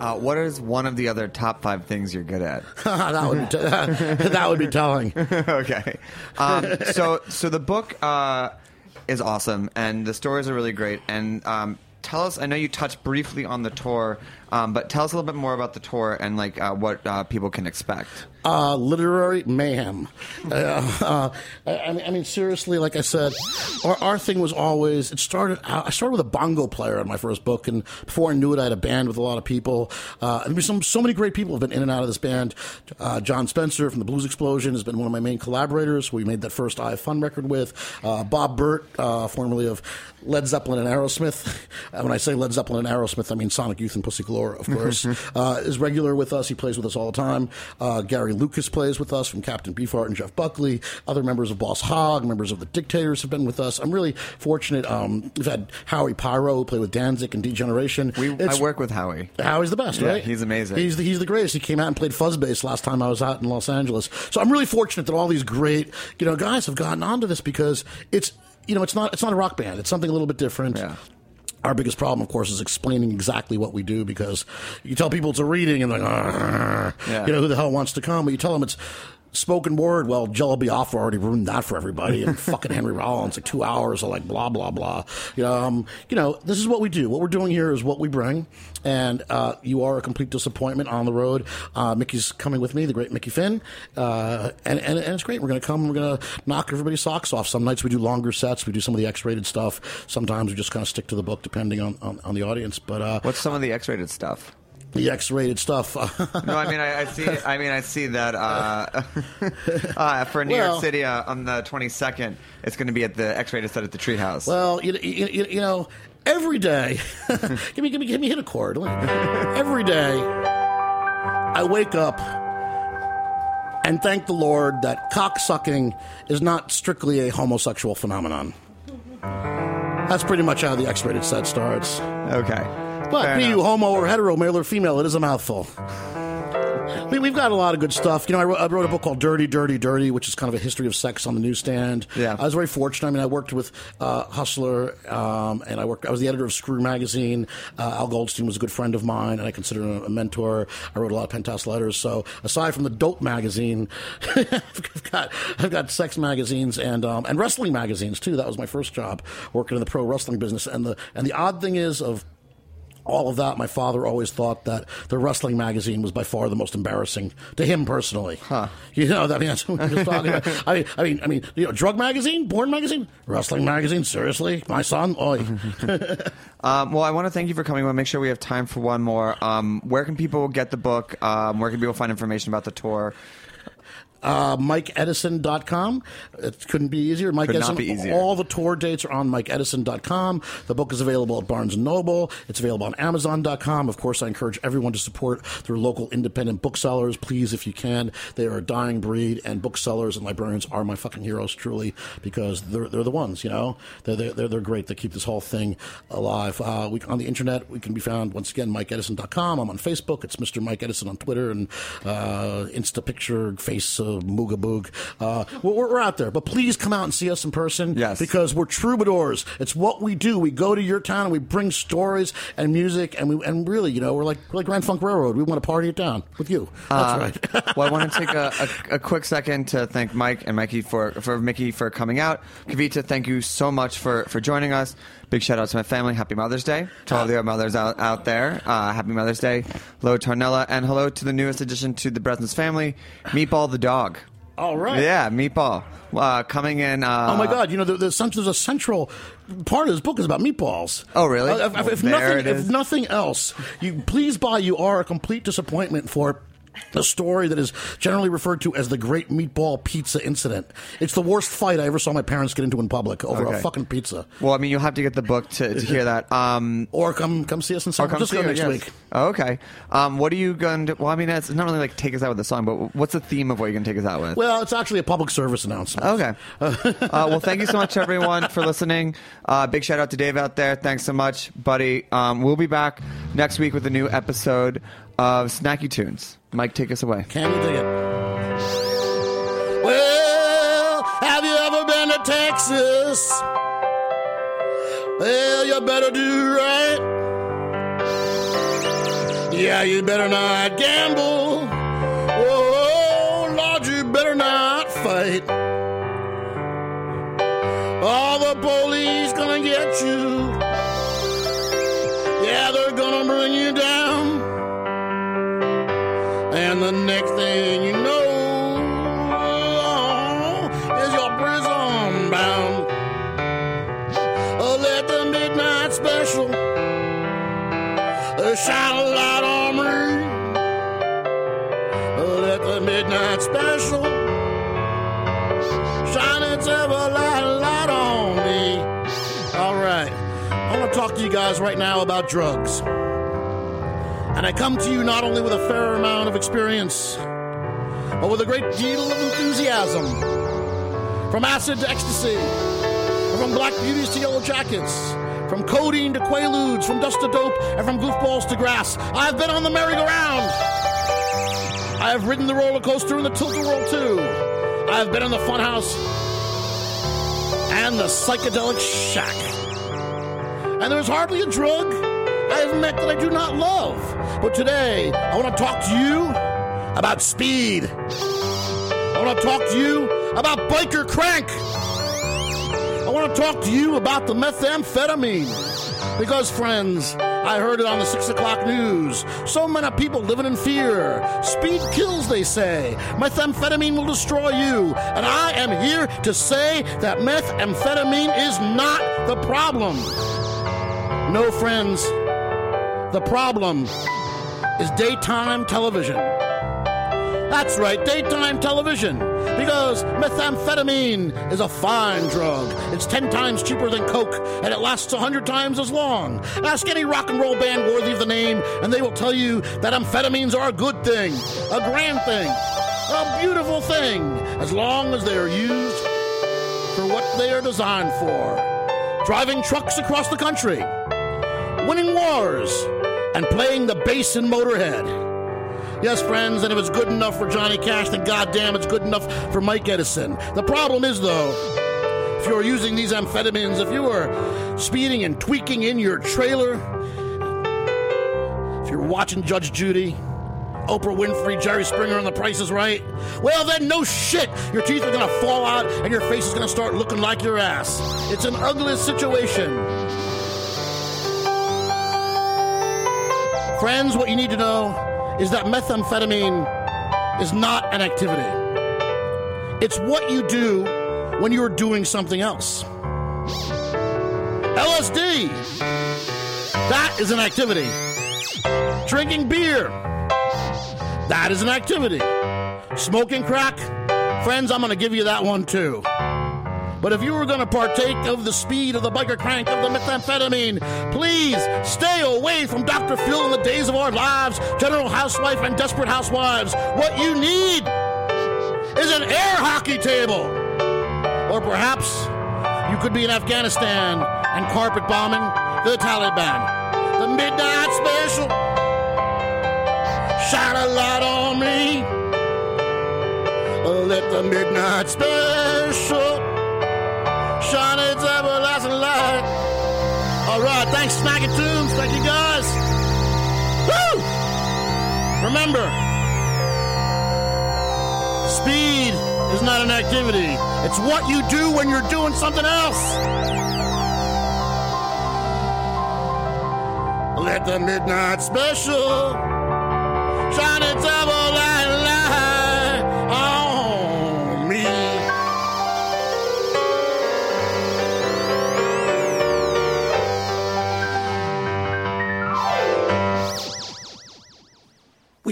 Uh, what is one of the other top five things you're good at? that would be t- that would be telling. okay. Um, so so the book uh, is awesome, and the stories are really great. And um, tell us. I know you touched briefly on the tour, um, but tell us a little bit more about the tour and like uh, what uh, people can expect. Uh, literary mayhem. Uh, uh, I, I mean- seriously, like I said, our, our thing was always. It started. I started with a bongo player in my first book, and before I knew it, I had a band with a lot of people. Uh, and some so many great people have been in and out of this band. Uh, Jon Spencer from the Blues Explosion has been one of my main collaborators. who We made that first I Have Fun record with uh, Bob Bert, uh, formerly of Led Zeppelin and Aerosmith. When I say Led Zeppelin and Aerosmith, I mean Sonic Youth and Pussy Galore, of course. uh, is regular with us. He plays with us all the time. Uh, Lucas plays with us from Captain Beefheart and Jeff Buckley. Other members of Boss Hog, members of the Dictators have been with us. I'm really fortunate. Um, we've had Howie Pyro who played with Danzig and D Generation. We, It's- I work with Howie. Howie's the best, Yeah, right? he's amazing. He's the, he's the greatest. He came out and played fuzz bass last time I was out in Los Angeles. So I'm really fortunate that all these great, you know, guys have gotten onto this because it's, you know, it's not it's not a rock band. It's something a little bit different. Our biggest problem, of course, is explaining exactly what we do because you tell people it's a reading and they're like, Yeah. you know, who the hell wants to come? But you tell them it's spoken word. Well, Jello Biafra already ruined that for everybody, and fucking Henry Rollins, like two hours of like blah blah blah. You know, um, you know, this is what we do. What we're doing here is what we bring, and uh, you are a complete disappointment on the road. Uh, Mickey's coming with me, the great Mickey Finn, uh, and, and and it's great. We're gonna come. We're gonna knock everybody's socks off. Some nights we do longer sets. We do some of the X-rated stuff. Sometimes we just kind of stick to the book, depending on on, on the audience. But uh, What's some of the X-rated stuff? The X-rated stuff. No, I mean I, I see. I mean I see that uh, uh, for New Well- York City uh, on the 22nd, it's going to be at the X-rated set at the Treehouse. Well, you, you, you, know, every day, give me, give me, give me hit a chord. every day, I wake up and thank the Lord that cock sucking is not strictly a homosexual phenomenon. That's pretty much how the X-rated set starts. Okay. But be you homo or hetero, male or female, it is a mouthful. We, we've got a lot of good stuff. You know, I wrote, I wrote a book called Dirty, Dirty, Dirty, which is kind of a history of sex on the newsstand. Yeah. I was very fortunate. I mean, I worked with uh, Hustler, um, and I worked. I was the editor of Screw magazine. Uh, Al Goldstein was a good friend of mine, and I consider him a mentor. I wrote a lot of penthouse letters. So, aside from the Dope magazine, I've got I've got sex magazines and um, and wrestling magazines too. That was my first job working in the pro wrestling business. And the and the odd thing is of all of that, my father always thought that the wrestling magazine was by far the most embarrassing to him personally. Huh. You know, I mean, that's what we were talking about. I mean, I mean, I mean, you know, drug magazine, porn magazine, wrestling magazine. Seriously, my son. Oi. Um, well, I want to thank you for coming. I want to make sure we have time for one more. Um, where can people get the book? Um, where can people find information about the tour? Uh, MikeEdison.com. It couldn't be easier. Mike Could not Edison. be easier. All the tour dates are on MikeEdison.com. The book is available at Barnes and Noble. It's available on Amazon.com. Of course, I encourage everyone to support their local independent booksellers. Please, if you can. They are a dying breed, and booksellers and librarians are my fucking heroes, truly, because they're, they're the ones, you know? They're, they're, they're, they're great. They keep this whole thing alive. Uh, we, on the internet, we can be found, once again, MikeEdison.com. I'm on Facebook. It's Mr. Mike Edison on Twitter and uh, Insta picture, face uh, Mooga Boog. Uh, we're, we're out there, but please come out and see us in person. Yes. because we're troubadours. It's what we do. We go to your town and we bring stories and music, and we and really, you know, we're like we're like Grand Funk Railroad. We want to party it down with you. That's Uh, right. well, I want to take a, a, a quick second to thank Mike and Mikey for for Mickey for coming out. Kavita, thank you so much for for joining us. Big shout out to my family. Happy Mother's Day to all the other mothers out, out there. Uh, happy Mother's Day. Hello, Tarnella, and hello to the newest addition to the Bresnitz family, Meatball the dog. All right. Yeah, Meatball uh, coming in. Uh, Oh my God! You know, the, the, there's a central part of this book is about meatballs. Oh, really? Uh, if, if nothing, if nothing else, you please buy. You are a complete disappointment for. A story that is generally referred to as the Great Meatball Pizza Incident. It's the worst fight I ever saw my parents get into in public over Okay. a fucking pizza. Well, I mean, you'll have to get the book to, to hear that. Um, or come come see us in San Francisco next yes. week. Oh, okay. Um, what are you going to? Well, I mean, it's not really like take us out with a song, but what's the theme of what you're going to take us out with? Well, it's actually a public service announcement. Okay. uh, well, thank you so much, everyone, for listening. Uh, big shout out to Dave out there. Thanks so much, buddy. Um, we'll be back next week with a new episode Snacky Tunes. Mike, take us away. Can you dig it? Well, have you ever been to Texas? Well, you better do right. Yeah, you better not gamble. Oh, Lord, you better not fight. All the police gonna get you. To you guys right now about drugs. And I come to you not only with a fair amount of experience, but with a great deal of enthusiasm. From acid to ecstasy, from black beauties to yellow jackets, from codeine to quaaludes, from dust to dope, and from goofballs to grass. I've been on the merry-go-round. I have ridden the roller coaster and the tilt-a-whirl too. I've been in the funhouse and the psychedelic shack. And there's hardly a drug I have met that I do not love. But today, I want to talk to you about speed. I want to talk to you about biker crank. I want to talk to you about the methamphetamine. Because, friends, I heard it on the 6 o'clock news. So many people living in fear. Speed kills, they say. Methamphetamine will destroy you. And I am here to say that methamphetamine is not the problem. No, friends, the problem is daytime television. That's right, daytime television. Because methamphetamine is a fine drug. It's 10 times cheaper than Coke, and it lasts a 100 times as long. Ask any rock and roll band worthy of the name, and they will tell you that amphetamines are a good thing, a grand thing, a beautiful thing, as long as they are used for what they are designed for. Driving trucks across the country, winning wars, and playing the bass in Motorhead. Yes, friends, and if it's good enough for Johnny Cash, then goddamn it's good enough for Mike Edison. The problem is, though, if you're using these amphetamines, if you are speeding and tweaking in your trailer, if you're watching Judge Judy, Oprah Winfrey, Jerry Springer, and The Price is Right, well, then no shit. Your teeth are gonna fall out and your face is gonna start looking like your ass. It's an ugly situation. Friends, what you need to know is that methamphetamine is not an activity. It's what you do when you're doing something else. LSD, that is an activity. Drinking beer, that is an activity. Smoking crack, friends, I'm going to give you that one too. But if you were going to partake of the speed of the biker crank of the methamphetamine, please stay away from Dr. Phil in the days of our lives, General Housewife, and Desperate Housewives. What you need is an air hockey table. Or perhaps you could be in Afghanistan and carpet bombing the Taliban. The Midnight Special. Shine a light on me. Let the midnight special shine its everlasting light. All right, thanks, Snacky Tunes. Thank you, guys. Woo! Remember, speed is not an activity. It's what you do when you're doing something else. Let the midnight special shine its everlasting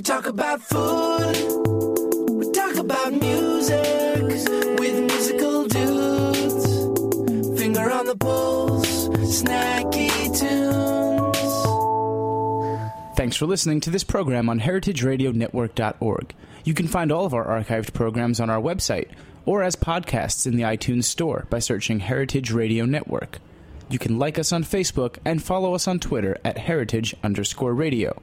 talk about food. We talk about music with musical dudes. Finger on the pulse, snacky tunes. Thanks for listening to this program on heritageradionetwork.org. You can find all of our archived programs on our website or as podcasts in the iTunes Store by searching Heritage Radio Network. You can like us on Facebook and follow us on Twitter at heritage underscore radio.